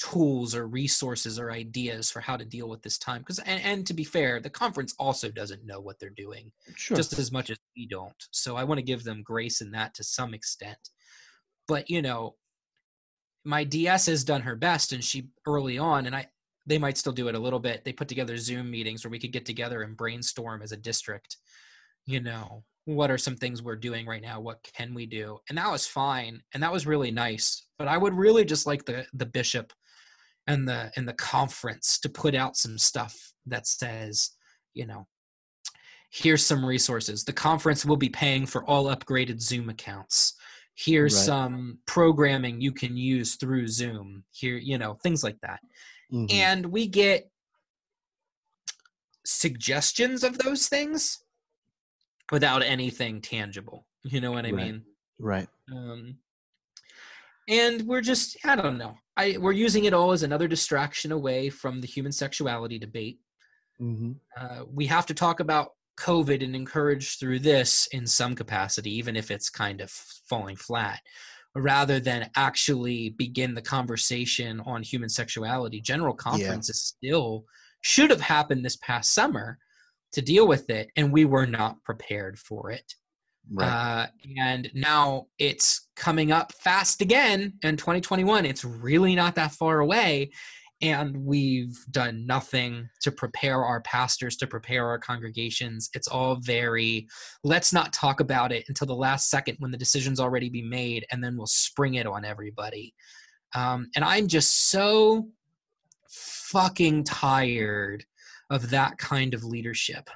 S3: tools or resources or ideas for how to deal with this time because and, and, to be fair the conference also doesn't know what they're doing sure. just as much as we don't so i want to give them grace in that to some extent but you know my ds has done her best and she early on and i they might still do it a little bit they put together zoom meetings where we could get together and brainstorm as a district you know what are some things we're doing right now what can we do and that was fine and that was really nice but i would really just like the the bishop and the and the conference to put out some stuff that says you know here's some resources. The conference will be paying for all upgraded zoom accounts. Here's right. some programming you can use through zoom. Here you know things like that. Mm-hmm. and we get suggestions of those things without anything tangible. You know what i
S2: right.
S3: mean?
S2: Right.
S3: Um and we're just i don't know I, we're using it all as another distraction away from the human sexuality debate. Mm-hmm. Uh, we have to talk about COVID and encourage through this in some capacity, even if it's kind of falling flat, rather than actually begin the conversation on human sexuality. General conference yeah. is still should have happened this past summer to deal with it, and we were not prepared for it. Right. Uh, and now it's coming up fast again in 2021. It's really not that far away. And we've done nothing to prepare our pastors, to prepare our congregations. It's all very, let's not talk about it until the last second when the decision's already be made, and then we'll spring it on everybody. Um, and I'm just so fucking tired of that kind of leadership.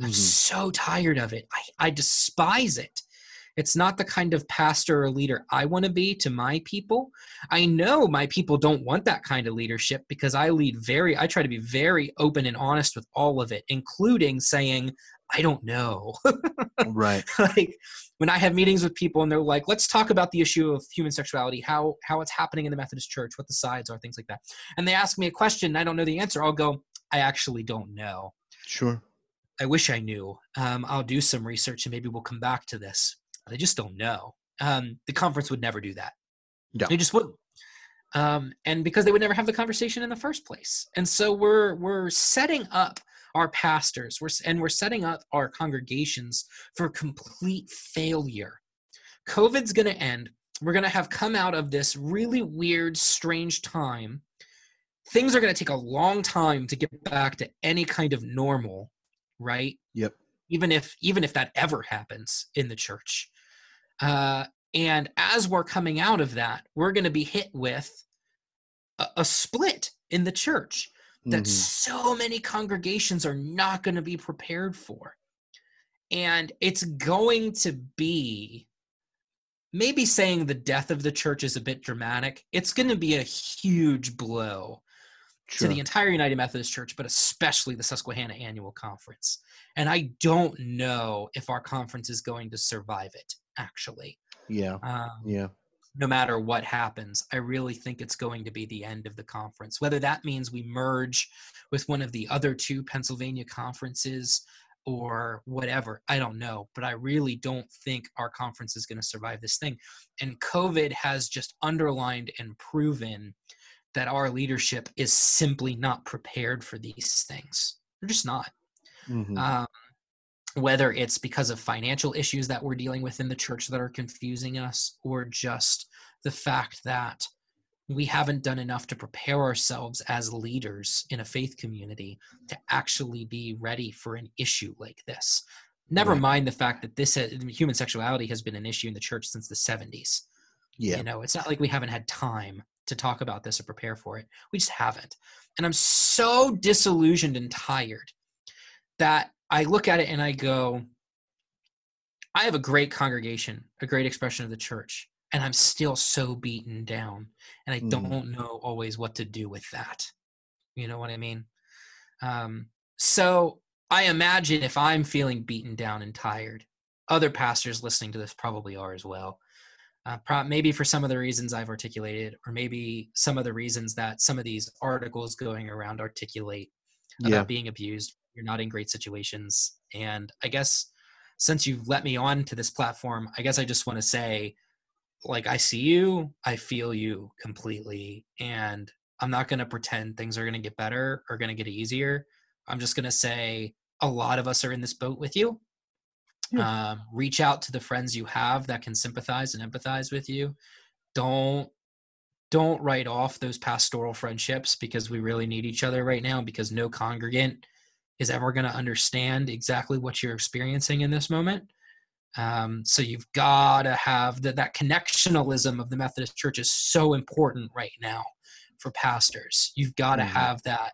S3: I'm mm-hmm. so tired of it. I, I despise it. It's not the kind of pastor or leader I want to be to my people. I know my people don't want that kind of leadership because I lead very, I try to be very open and honest with all of it, including saying, I don't know.
S2: right.
S3: like when I have meetings with people and they're like, let's talk about the issue of human sexuality, how how it's happening in the Methodist Church, what the sides are, things like that. And they ask me a question and I don't know the answer. I'll go, I actually don't know.
S2: Sure.
S3: I wish I knew. Um, I'll do some research and maybe we'll come back to this. I just don't know. Um, the conference would never do that.
S2: Yeah.
S3: They just wouldn't. Um, and because they would never have the conversation in the first place. And so we're we're setting up our pastors, we're and we're setting up our congregations for complete failure. COVID's going to end. We're going to have come out of this really weird, strange time. Things are going to take a long time to get back to any kind of normal right?
S2: Yep.
S3: Even if even if that ever happens in the church. Uh, and as we're coming out of that, we're going to be hit with a, a, split in the church that mm-hmm. so many congregations are not going to be prepared for. And it's going to be maybe saying the death of the church is a bit dramatic. It's going to be a huge blow sure. to the entire United Methodist Church, but especially the Susquehanna Annual Conference. And I don't know if our conference is going to survive it, actually.
S2: Yeah. Um, yeah.
S3: No matter what happens, I really think it's going to be the end of the conference. Whether that means we merge with one of the other two Pennsylvania conferences or whatever, I don't know. But I really don't think our conference is going to survive this thing. And COVID has just underlined and proven that our leadership is simply not prepared for these things. They're just not. Mm-hmm. Um, whether it's because of financial issues that we're dealing with in the church that are confusing us, or just the fact that we haven't done enough to prepare ourselves as leaders in a faith community to actually be ready for an issue like this. Never right. mind the fact that this has, human sexuality has been an issue in the church since the 70s. Yeah. You know, it's not like we haven't had time to talk about this or prepare for it. We just haven't. And I'm so disillusioned and tired that I look at it and I go, I have a great congregation, a great expression of the church, and I'm still so beaten down. And I mm. don't know always what to do with that. You know what I mean? Um, so I imagine if I'm feeling beaten down and tired, other pastors listening to this probably are as well uh, pro- maybe for some of the reasons I've articulated, or maybe some of the reasons that some of these articles going around articulate about yeah. being abused. You're not in great situations. And I guess since you've let me on to this platform, I guess I just want to say, like, I see you, I feel you completely. And I'm not going to pretend things are going to get better or going to get easier. I'm just going to say a lot of us are in this boat with you. Yeah. Um, reach out to the friends you have that can sympathize and empathize with you. Don't don't write off those pastoral friendships because we really need each other right now because no congregant is ever going to understand exactly what you're experiencing in this moment. Um, so you've got to have that that connectionalism of the Methodist Church is so important right now for pastors. You've got to mm-hmm. have that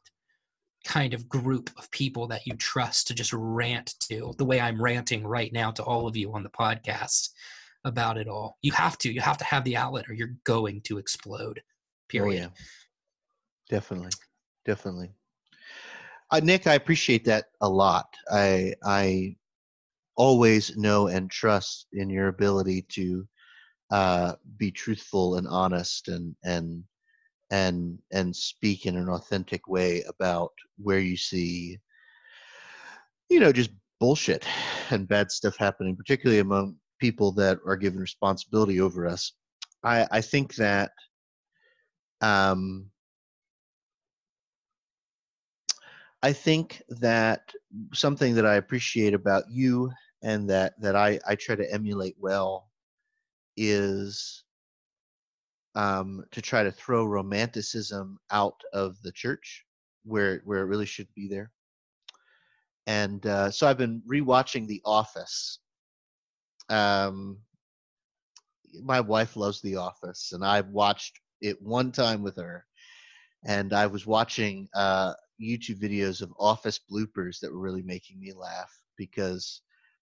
S3: kind of group of people that you trust to just rant to the way I'm ranting right now to all of you on the podcast about it all. You have to. You have to have the outlet or you're going to explode. Period. Oh, yeah.
S2: Definitely. Definitely. Uh, Nick, I appreciate that a lot. I I always know and trust in your ability to uh, be truthful and honest and and and and speak in an authentic way about where you see you know just bullshit and bad stuff happening particularly among people that are given responsibility over us. I i think that um i think that something that i appreciate about you and that that i i try to emulate well is um, to try to throw romanticism out of the church where where it really should be there. And uh, so I've been rewatching The Office. Um, my wife loves The Office, and I've watched it one time with her. And I was watching uh, YouTube videos of Office bloopers that were really making me laugh because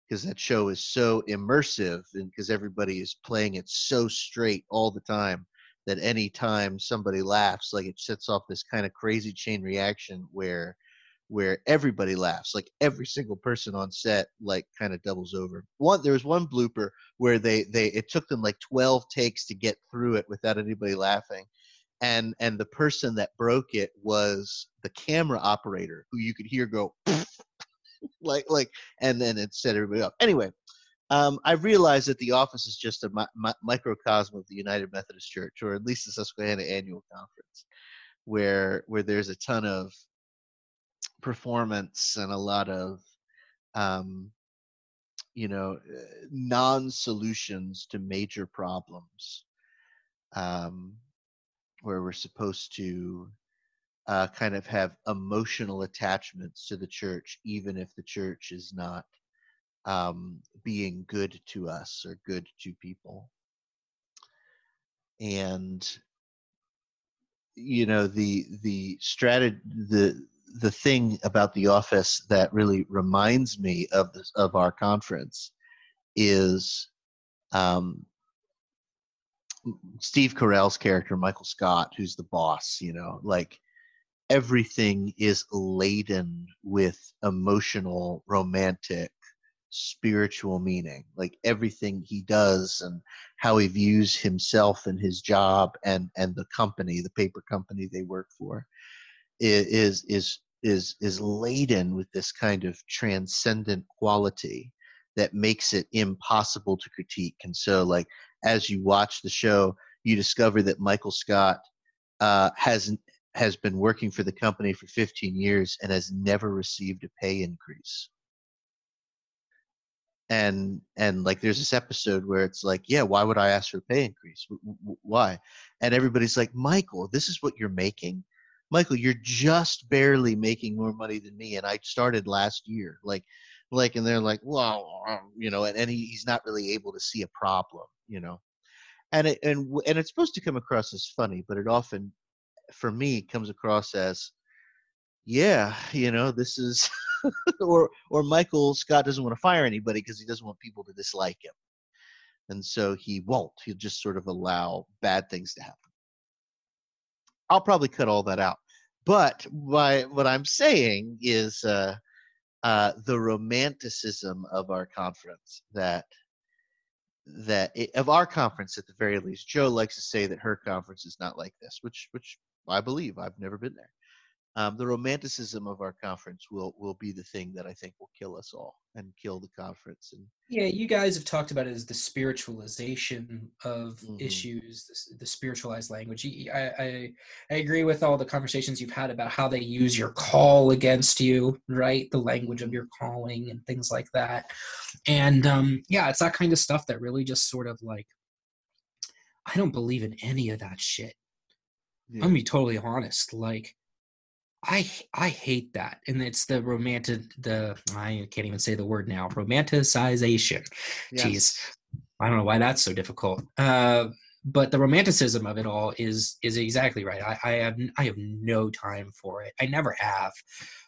S2: because that show is so immersive and because everybody is playing it so straight all the time that any time somebody laughs like it sets off this kind of crazy chain reaction where where everybody laughs like every single person on set like kind of doubles over. One there was one blooper where they they it took them like 12 takes to get through it without anybody laughing and and the person that broke it was the camera operator who you could hear go like like and then it set everybody up anyway um, I realize that the office is just a mi- mi- microcosm of the United Methodist Church, or at least the Susquehanna Annual Conference, where where there's a ton of performance and a lot of um, you know non-solutions to major problems, um, where we're supposed to uh, kind of have emotional attachments to the church, even if the church is not um, being good to us or good to people. And you know the the strategy the the thing about the office that really reminds me of this of our conference is um, Steve Carell's character, Michael Scott, who's the boss, you know, like everything is laden with emotional, romantic, spiritual meaning like everything he does and how he views himself and his job and and the company the paper company they work for is is is is laden with this kind of transcendent quality that makes it impossible to critique. And so like as you watch the show you discover that michael scott uh, has has been working for the company for 15 years and has never received a pay increase and and like there's this episode where it's like yeah why would i ask for a pay increase? Why? And everybody's like michael this is what you're making? Michael you're just barely making more money than me and i started last year. Like like and they're like well um, you know and, and he, he's not really able to see a problem you know? And it and and it's supposed to come across as funny but it often for me comes across as yeah you know this is or or Michael Scott doesn't want to fire anybody because he doesn't want people to dislike him, and so he won't. He'll just sort of allow bad things to happen. I'll probably cut all that out, but my, what I'm saying is uh, uh, the romanticism of our conference that that it, of our conference at the very least. Joe likes to say that her conference is not like this, which which I believe. I've never been there. Um, the romanticism of our conference will will be the thing that I think will kill us all and kill the conference. And
S3: yeah, you guys have talked about it as the spiritualization of
S2: Mhm.
S3: issues, the, the spiritualized language. I I agree with all the conversations you've had about how they use your call against you, right? The language of your calling and things like that. And um, yeah, it's that kind of stuff that really just sort of like I don't believe in any of that shit. I'm gonna be totally honest. Like, I I hate that, and it's the romantic. The I can't even say the word now. Romanticization. Jeez, I don't know why that's so difficult. Uh, but the romanticism of it all is is exactly right. I, I have I have no time for it. I never have.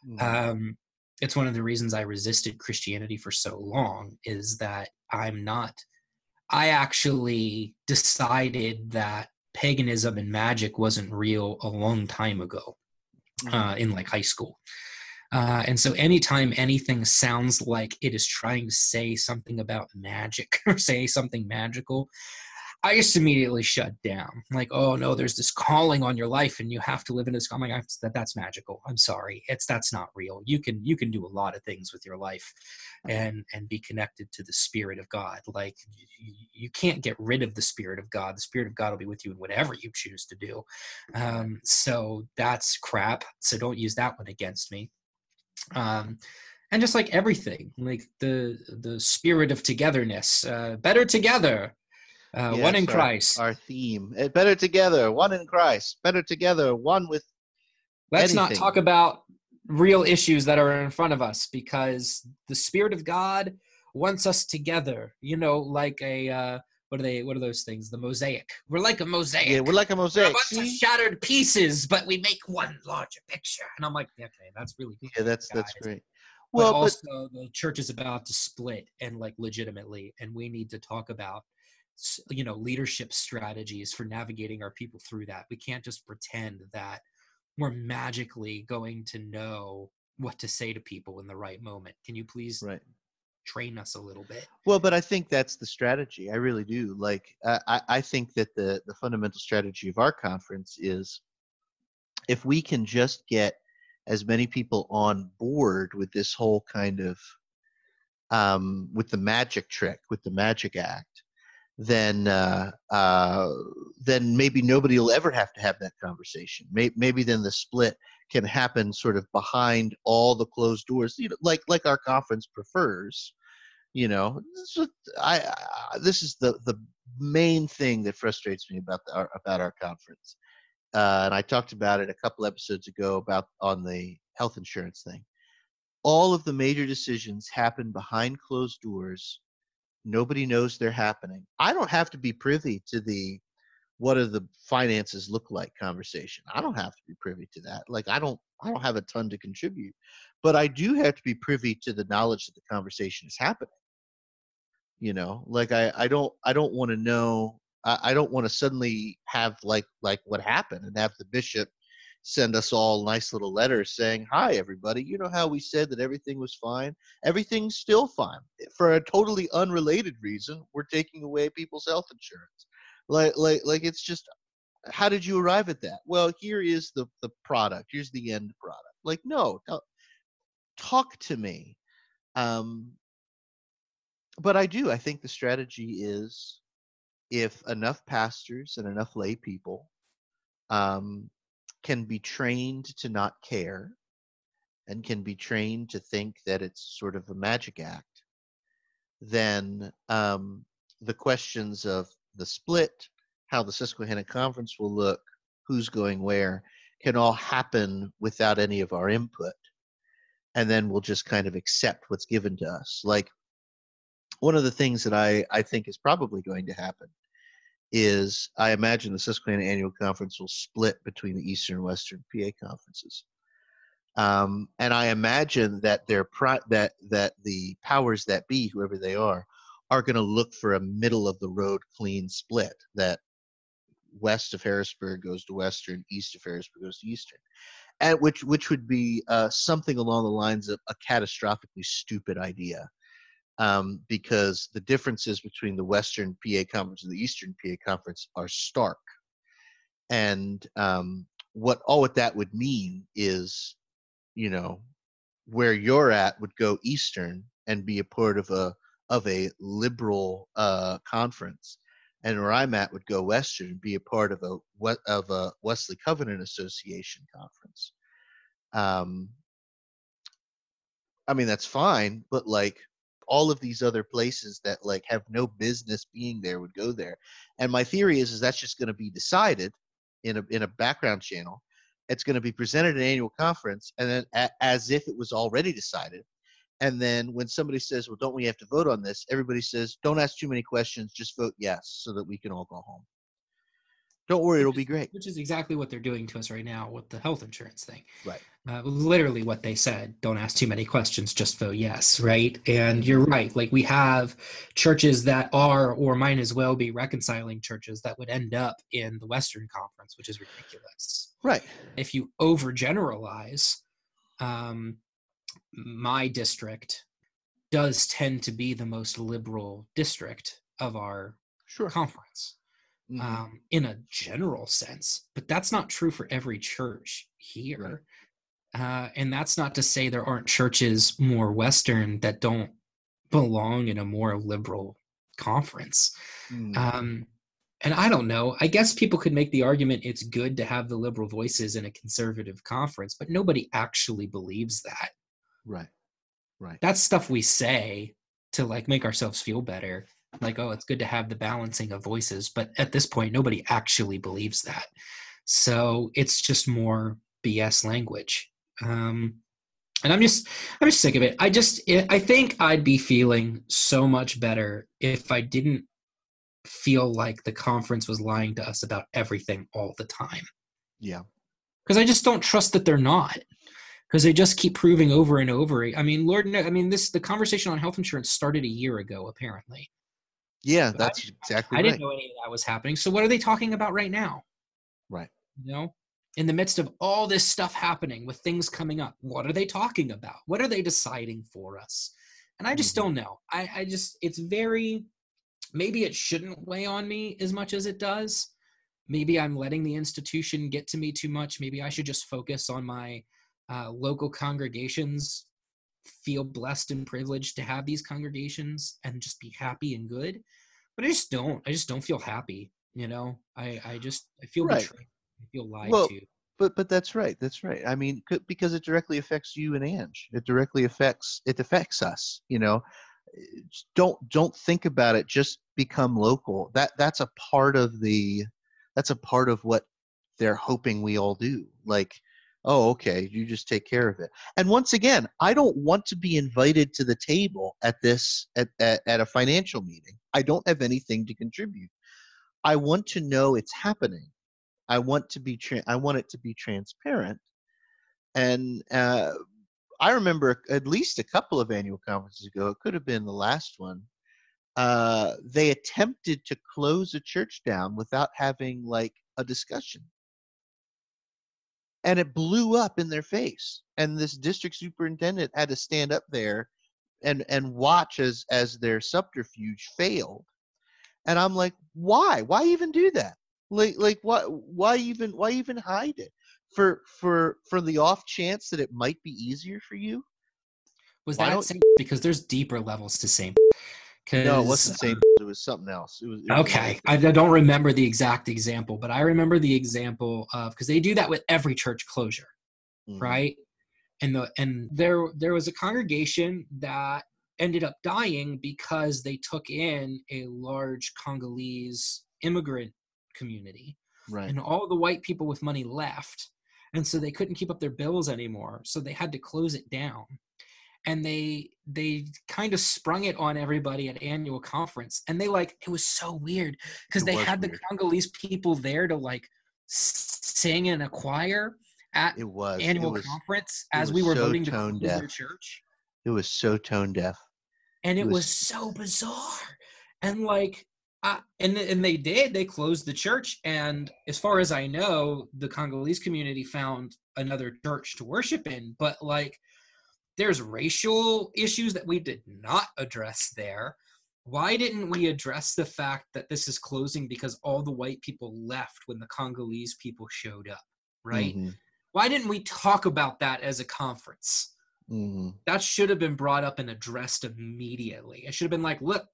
S2: Mhm.
S3: Um, it's one of the reasons I resisted Christianity for so long. Is that I'm not. I actually decided that paganism and magic wasn't real a long time ago. Uh, in like high school. Uh, and so anytime anything sounds like it is trying to say something about magic or say something magical, I just immediately shut down. Like, oh no, there's this calling on your life, and you have to live in this. I'm like, "That's- that that's magical. I'm sorry, it's that's not real. You can you can do a lot of things with your life, and and be connected to the spirit of God. Like, you, you can't get rid of the spirit of God. The spirit of God will be with you in whatever you choose to do. Um, so that's crap. So don't use that one against me. Um, and just like everything, like the the spirit of togetherness, uh, better together, uh, one in Christ.
S2: Our theme: Eh, better together, one in Christ. Better together, one with.
S3: Let's not talk about real issues that are in front of us because the spirit of God wants us together. You know, like a uh, what are they? What are those things? The mosaic. We're like a mosaic.
S2: Yeah, we're like a
S3: We're a
S2: mosaic.
S3: bunch of shattered pieces, but we make one larger picture. And I'm like, okay, that's really good.
S2: Yeah, that's that's great. Well, but
S3: also the church is about to split and like legitimately and we need to talk about you know leadership strategies for navigating our people through that we can't just pretend that we're magically going to know what to say to people in the right moment can you please
S2: right.
S3: train us a little bit
S2: Well, but I think that's the strategy. I really do. Like, I, I I think that the the fundamental strategy of our conference is if we can just get as many people on board with this whole kind of um, with the magic trick, with the magic act, then uh, uh, then maybe nobody will ever have to have that conversation. Maybe, maybe then the split can happen sort of behind all the closed doors, you know, like like our conference prefers you know? This is, I, I this is the the main thing that frustrates me about the, our, about our conference. Uh, and i talked about it a couple episodes ago about on the health insurance thing. All of the major decisions happen behind closed doors nobody knows they're happening. I don't have to be privy to the what do the finances look like? conversation. I don't have to be privy to that. Like i don't i don't have a ton to contribute but i do have to be privy to the knowledge that the conversation is happening. You know like i i don't i don't want to know i, I don't want to suddenly have like like what happened and have the bishop send us all nice little letters saying hi everybody. You know how we said that everything was fine? Everything's still fine. For a totally unrelated reason we're taking away people's health insurance. Like like like it's just how did you arrive at that? Well here is the the product. Here's the end product. Like no no talk to me. Um but I do. I think the strategy is if enough pastors and enough lay people um, can be trained to not care and can be trained to think that it's sort of a magic act, then um, the questions of the split, how the Susquehanna Conference will look, who's going where, can all happen without any of our input. And then we'll just kind of accept what's given to us. Like, one of the things that I, I think is probably going to happen is I imagine the Susquehanna Annual Conference will split between the Eastern and Western PA conferences. Um, and I imagine that their pri- that that the powers that be, whoever they are, are going to look for a middle of the road clean split that west of Harrisburg goes to Western, east of Harrisburg goes to Eastern, and which which would be uh, something along the lines of a catastrophically stupid idea um, because the differences between the Western PA Conference and the Eastern PA Conference are stark. And um, what all what that would mean is, you know, where you're at would go Eastern and be a part of a of a liberal uh, conference, and where I'm at would go Western and be a part of a of a Wesley Covenant Association conference. Um, I mean that's fine, but like all of these other places that like have no business being there would go there. And my theory is is that's just going to be decided in a in a background channel. It's going to be presented at an annual conference, and then a, as if it was already decided. And then when somebody says, "Well, don't we have to vote on this?" Everybody says, "Don't ask too many questions. Just vote yes, so that we can all go home." Don't worry, it'll be great.
S3: Which is exactly what they're doing to us right now with the health insurance thing.
S2: Right.
S3: Uh, literally what they said. Don't ask too many questions, just vote yes, right? And you're right. Like we have churches that are or might as well be reconciling churches that would end up in the Western Conference, which is ridiculous.
S2: Right.
S3: If you overgeneralize, um, my district does tend to be the most liberal district of our
S2: Sure.
S3: conference
S2: Mhm.
S3: um, in a general sense, but that's not true for every church here. Uh, and that's not to say there aren't churches more Western that don't belong in a more liberal conference.
S2: Mm.
S3: Um, and I don't know. I guess people could make the argument it's good to have the liberal voices in a conservative conference, but nobody actually believes that.
S2: right. Right.
S3: That's stuff we say to like make ourselves feel better. Like, oh, it's good to have the balancing of voices. But at this point, nobody actually believes that. So it's just more BS language. Um, and I'm just, I'm just sick of it. I just, I think I'd be feeling so much better if I didn't feel like the conference was lying to us about everything all the time
S2: Yeah.
S3: because I just don't trust that they're not. Because they just keep proving over and over. I mean, Lord, I mean, this the conversation on health insurance started a year ago, apparently.
S2: Yeah,
S3: But I
S2: that's exactly
S3: I
S2: right.
S3: didn't know any of that was happening. So what are they talking about right now?
S2: Right.
S3: You know, in the midst of all this stuff happening with things coming up, what are they talking about? What are they deciding for us? And I just
S2: Mhm.
S3: don't know. I, I just it's very maybe it shouldn't weigh on me as much as it does. Maybe I'm letting the institution get to me too much. Maybe I should just focus on my uh, local congregations, feel blessed and privileged to have these congregations, and just be happy and good. But I just don't. I just don't feel happy. You know, I I just I feel
S2: Right.
S3: betrayed. I feel lied
S2: Well,
S3: to.
S2: But but that's right. That's right. I mean, because it directly affects you and Ange. It directly affects it affects us. You know, don't don't think about it. Just become local. That that's a part of the that's a part of what they're hoping we all do. Like, oh, okay, you just take care of it. And once again, I don't want to be invited to the table at this at at, at a financial meeting. I don't have anything to contribute. I want to know it's happening. I want to be tra- I want it to be transparent. And uh, I remember at least a couple of annual conferences ago, it could have been the last one. Uh, they attempted to close a church down without having like a discussion. And it blew up in their face. And this district superintendent had to stand up there and and watch as as their subterfuge failed. And I'm like, why? Why even do that? like like why why even why even hide it for for for the off chance that it might be easier for you
S3: Was
S2: why
S3: that same? Because there's deeper levels to same.
S2: No it wasn't the
S3: uh,
S2: same it was something else it was, it was
S3: Okay, I don't remember the exact example, but I remember the example of because they do that with every church closure,
S2: Mhm.
S3: right? And the and there there was a congregation that ended up dying because they took in a large Congolese immigrant community,
S2: right
S3: and all the white people with money left, and so they couldn't keep up their bills anymore, so they had to close it down. And they they kind of sprung it on everybody at annual conference, and they like it was so weird because they had the. Congolese people there to like sing in a choir at
S2: it was.
S3: Annual
S2: it was
S3: conference as we were
S2: so
S3: voting to close their
S2: deaf.
S3: church.
S2: It was so tone deaf.
S3: And
S2: It
S3: it
S2: was-
S3: was so bizarre. And like I, and and they did. They closed the church and as far as i know the congolese community found another church to worship in but like there's racial issues that we did not address there why didn't we address the fact that this is closing because all the white people left when the congolese people showed up right?
S2: Mhm.
S3: Why didn't we talk about that as a conference?
S2: Mhm.
S3: that should have been brought up and addressed immediately. It should have been like, look,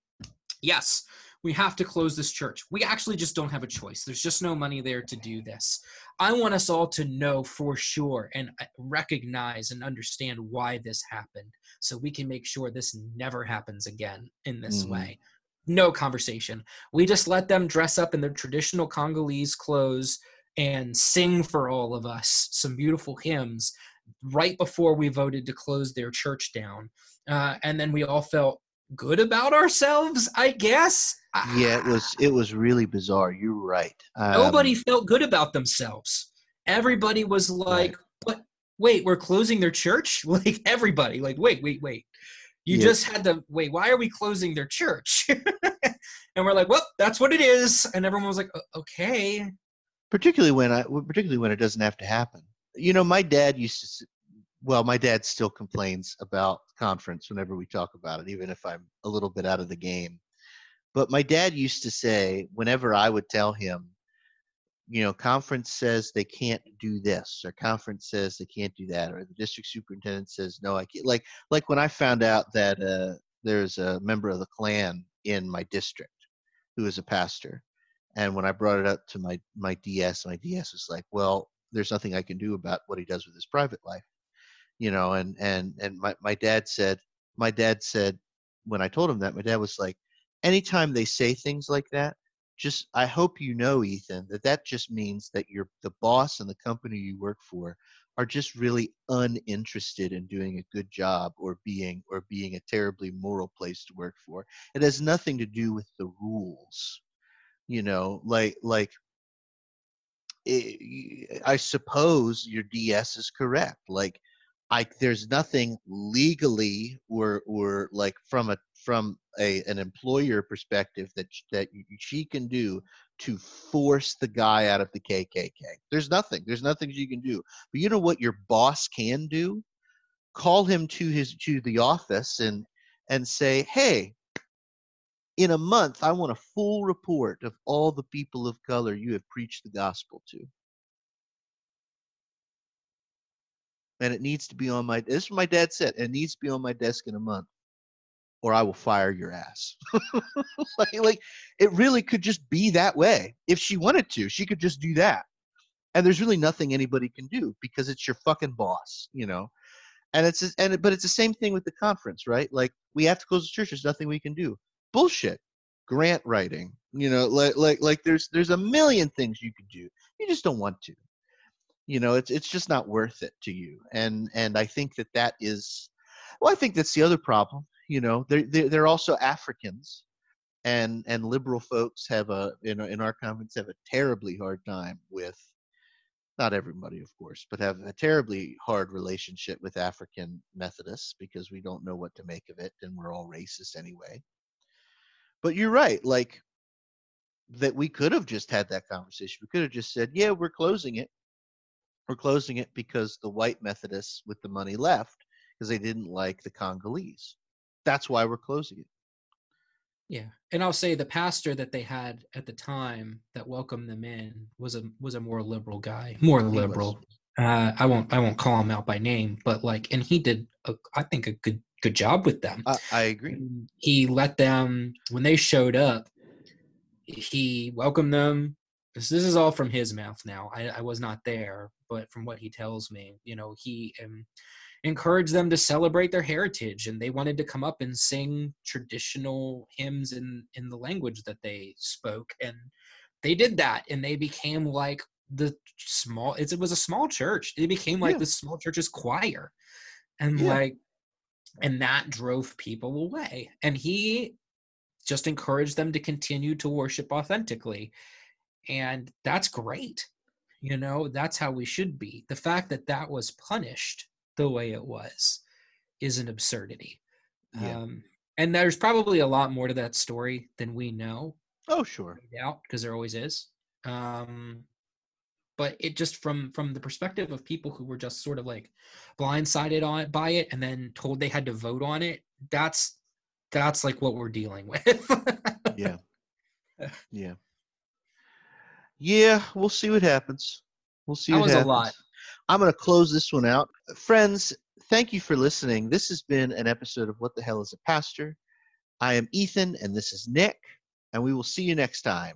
S3: yes, we have to close this church. We actually just don't have a choice. There's just no money there to do this. I want us all to know for sure and uh, recognize and understand why this happened so we can make sure this never happens again in this
S2: Mhm.
S3: way. No conversation. We just let them dress up in their traditional Congolese clothes and sing for all of us some beautiful hymns right before we voted to close their church down. Uh, and then we all felt good about ourselves, I guess.
S2: Yeah, it
S3: Ah,
S2: was it was really bizarre. You're right.
S3: Nobody
S2: Um,
S3: felt good about themselves. Everybody was like, but wait, we're closing their church? Like, everybody, like, wait, wait, wait. You
S2: Yeah.
S3: just had to wait. Why are we closing their church? and we're like, well, that's what it is. And everyone was like, okay.
S2: particularly when I particularly when it doesn't have to happen. You know, my dad used to. Well, my dad still complains about conference whenever we talk about it, even if I'm a little bit out of the game. But my dad used to say, whenever I would tell him, you know, conference says they can't do this, or conference says they can't do that, or the district superintendent says no, I can't. Like, like when I found out that uh, there's a member of the Klan in my district who is a pastor, and when I brought it up to my my DS, my DS was like, "Well, there's nothing I can do about what he does with his private life," you know. And and and my my dad said, my dad said, when I told him that, my dad was like, "Anytime they say things like that, just I hope you know, Ethan, that that just means that you're the boss and the company you work for are just really uninterested in doing a good job or being or being a terribly moral place to work for. It has nothing to do with the rules." you know like like eh, it, i suppose your ds is correct like i there's nothing legally or or like from a from a an employer perspective that that she can do to force the guy out of the kkk there's nothing there's nothing she can do. But you know what your boss can do? Call him to his to the office and and say hey in a month, I want a full report of all the people of color you have preached the gospel to. And it needs to be on my this is my dad said, it needs to be on my desk in a month, or I will fire your ass. like, like it really could just be that way. If she wanted to, she could just do that. And there's really nothing anybody can do because it's your fucking boss, you know. And it's and but it's the same thing with the conference, right? Like we have to close the church. There's nothing we can do. Bullshit. Grant writing, you know, like like like there's there's a million things you could do. You just don't want to. You know, it's it's just not worth it to you. And and I think that that is, well, I think that's the other problem. You know, they're they're, they're also Africans, and and liberal folks have a in in our conference have a terribly hard time with not everybody, of course, but have a terribly hard relationship with African Methodists because we don't know what to make of it, and we're all racist anyway. But you're right, like that we could have just had that conversation. We could have just said, "Yeah, we're closing it. We're closing it because the white Methodists with the money left because they didn't like the Congolese. That's why we're closing it."
S3: Yeah, and I'll say the pastor that they had at the time that welcomed them in was a was a more liberal guy, more liberal. Uh, I won't I won't call him out by name, but like, and he did a, I think a good good job with them.
S2: I, I agree.
S3: He let them when they showed up. He welcomed them. This, this is all from his mouth now. I, I was not there, but from what he tells me, you know, he um, encouraged them to celebrate their heritage, and they wanted to come up and sing traditional hymns in in the language that they spoke, and they did that, and they became like the small. It's, it was a small church. It became like
S2: Yeah.
S3: the small church's choir, and
S2: Yeah.
S3: like and that drove people away and he just encouraged them to continue to worship authentically and that's great you know that's how we should be the fact that that was punished the way it was is an absurdity
S2: Yeah.
S3: um, and there's probably a lot more to that story than we know
S2: Oh, sure.
S3: Yeah, because there always is um but it just from from the perspective of people who were just sort of like blindsided on by it and then told they had to vote on it that's that's like what we're dealing with
S2: Yeah. yeah. Yeah, we'll see what happens. We'll see.
S3: That
S2: what
S3: was a lot.
S2: I'm going to close this one out. Friends, thank you for listening. This has been an episode of What the Hell is a Pastor? I am Ethan, and this is Nick, and we will see you next time.